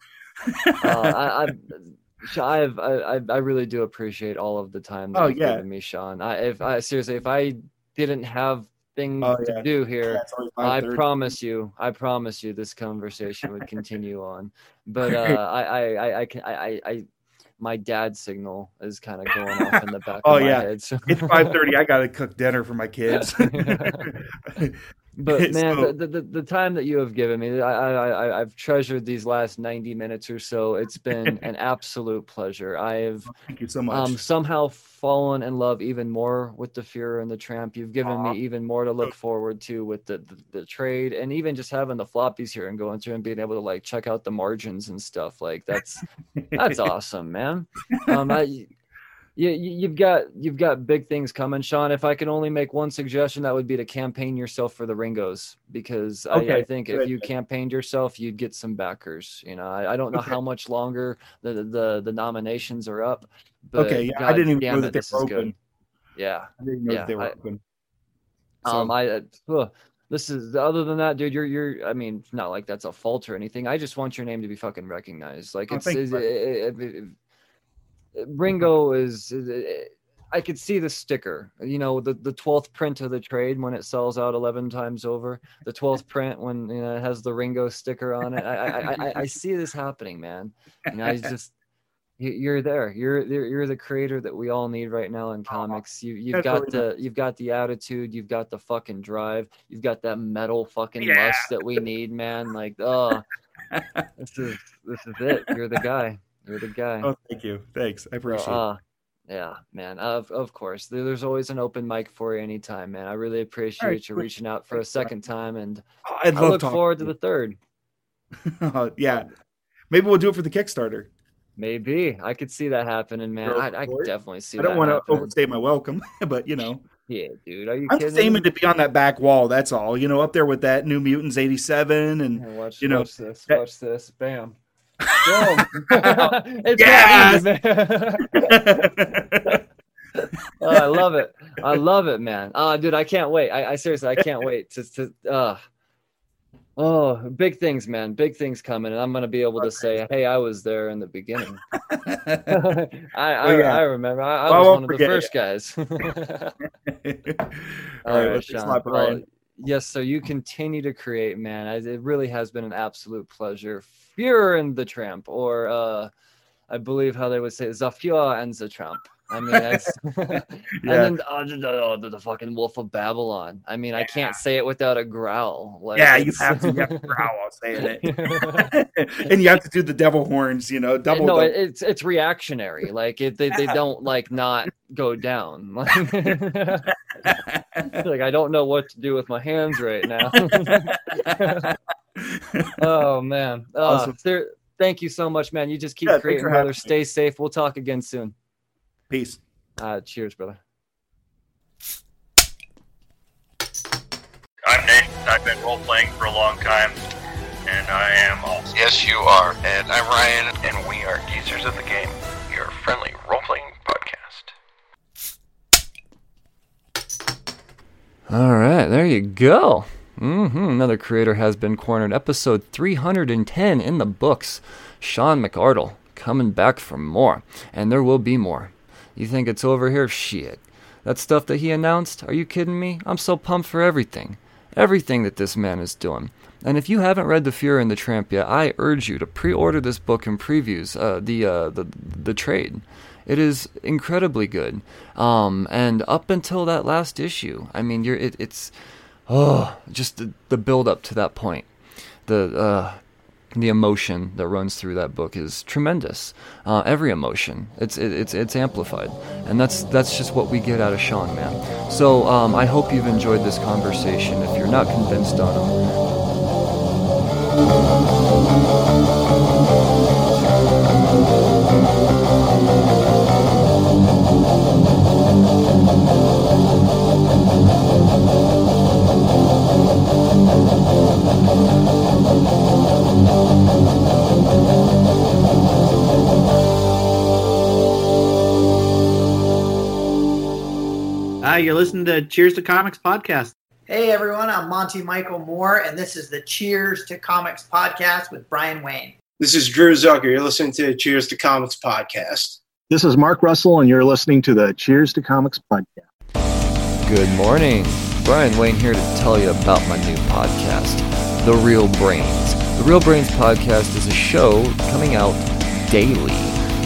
uh, I, I, I've, I, I really do appreciate all of the time that oh, you've yeah. given me, Sean. I, if I seriously, if I didn't have things oh, yeah. to do here. Yeah, I promise you, I promise you, this conversation would continue on. But uh, I, I, I, I, I, I, my dad's signal is kind of going off in the back. oh yeah, head, so. it's five thirty. I got to cook dinner for my kids. but man, so, the, the, the time that you have given me, I, I I've treasured these last ninety minutes or so. It's been an absolute pleasure. I've thank you so much. Um, somehow fallen in love even more with the Fuhrer and the Tramp. You've given Aww. me even more to look forward to with the, the, the trade and even just having the floppies here and going through and being able to like check out the margins and stuff. Like that's that's awesome, man. Um, I you, you've got you've got big things coming, Sean. If I can only make one suggestion, that would be to campaign yourself for the Ringos, because okay, I, I, think good. if you campaigned yourself, you'd get some backers. You know, I, I don't know okay. how much longer the, the the nominations are up. But okay, yeah, I didn't even know it, that they were open. Yeah, I didn't know yeah, they were open. So. Um, I. Uh, this is other than that, dude. You're you're. I mean, not like that's a fault or anything. I just want your name to be fucking recognized. Like oh, it's, it's it, it, it, Ringo is, I could see the sticker, you know, the, the 12th print of the trade when it sells out 11 times over, the 12th print when you know, it has the Ringo sticker on it. I, I, I, I see this happening, man. You know, I just, you're there. You're you're the creator that we all need right now in comics. You you've got the you've got the attitude. You've got the fucking drive. You've got that metal fucking yeah. lust that we need, man. Like oh, this is this is it. You're the guy. You're the guy. Oh, thank you. Thanks. I appreciate uh, it. Yeah, man. Of of course. There's always an open mic for you anytime, man. I really appreciate right, you reaching out for a second time and oh, i look forward to the third. uh, yeah. Maybe we'll do it for the Kickstarter. Maybe. I could see that happening, man. I, I could definitely see that. I don't want to overstay my welcome, but you know. Yeah, dude. Are you I'm kidding? just aiming to be on that back wall. That's all. You know, up there with that New Mutants '87, and watch, you know, watch this. That, watch this. Bam. it's yes! man. oh, I love it. I love it, man. Oh, dude, I can't wait. I, I seriously, I can't wait to, to uh, oh, big things, man. Big things coming. And I'm going to be able to say, hey, I was there in the beginning. I, I, yeah. I, remember. I, I well, was one of the first it. guys. All right, Sean. Well, yes, so you continue to create, man. It really has been an absolute pleasure Fuhrer and the Tramp, or uh, I believe how they would say Zafia and the Tramp. I mean, that's, yeah. and then uh, the, the, the, fucking Wolf of Babylon. I mean, yeah. I can't say it without a growl. Like, yeah, you have to, you have to growl while saying it, and you have to do the devil horns. You know, double. No, double. it's it's reactionary. Like it, they they don't like not go down. like I don't know what to do with my hands right now oh man. Oh, awesome. thank you so much, man. You just keep yeah, creating, brother. Stay safe. We'll talk again soon. Peace. Uh, cheers, brother. I'm Nate. I've been role playing for a long time, and I am awesome. Yes, you are. And I'm Ryan, and we are Geezers of the Game, your friendly role playing podcast. All right, there you go. Mm-hmm. Another creator has been cornered. Episode 310 in the books. Sean McArdle coming back for more, and there will be more. You think it's over here? Shit. That stuff that he announced? Are you kidding me? I'm so pumped for everything. Everything that this man is doing. And if you haven't read The Fuhrer and the Tramp yet, I urge you to pre-order this book in previews, uh, the, uh, the the trade. It is incredibly good. Um, and up until that last issue, I mean, you're it, it's oh, just the, the build up to that point. The uh, the emotion that runs through that book is tremendous. Uh, every emotion, it's it, it's it's amplified, and that's that's just what we get out of Sean, man. So um, I hope you've enjoyed this conversation. If you're not convinced on him, Uh, you're listening to Cheers to Comics podcast. Hey everyone, I'm Monty Michael Moore, and this is the Cheers to Comics podcast with Brian Wayne. This is Drew Zucker. You're listening to Cheers to Comics podcast. This is Mark Russell, and you're listening to the Cheers to Comics podcast. Good morning. Brian Wayne here to tell you about my new podcast, The Real Brains. The Real Brains podcast is a show coming out daily,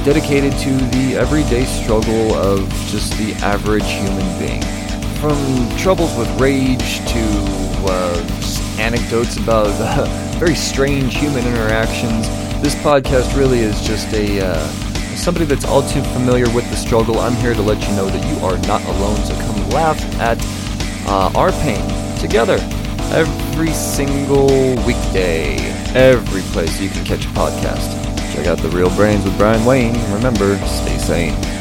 dedicated to the everyday struggle of just the average human being. From troubles with rage to uh, anecdotes about uh, very strange human interactions, this podcast really is just a. Uh, somebody that's all too familiar with the struggle, I'm here to let you know that you are not alone. So come laugh at uh, our pain together every single weekday, every place you can catch a podcast. Check out The Real Brains with Brian Wayne. Remember, stay sane.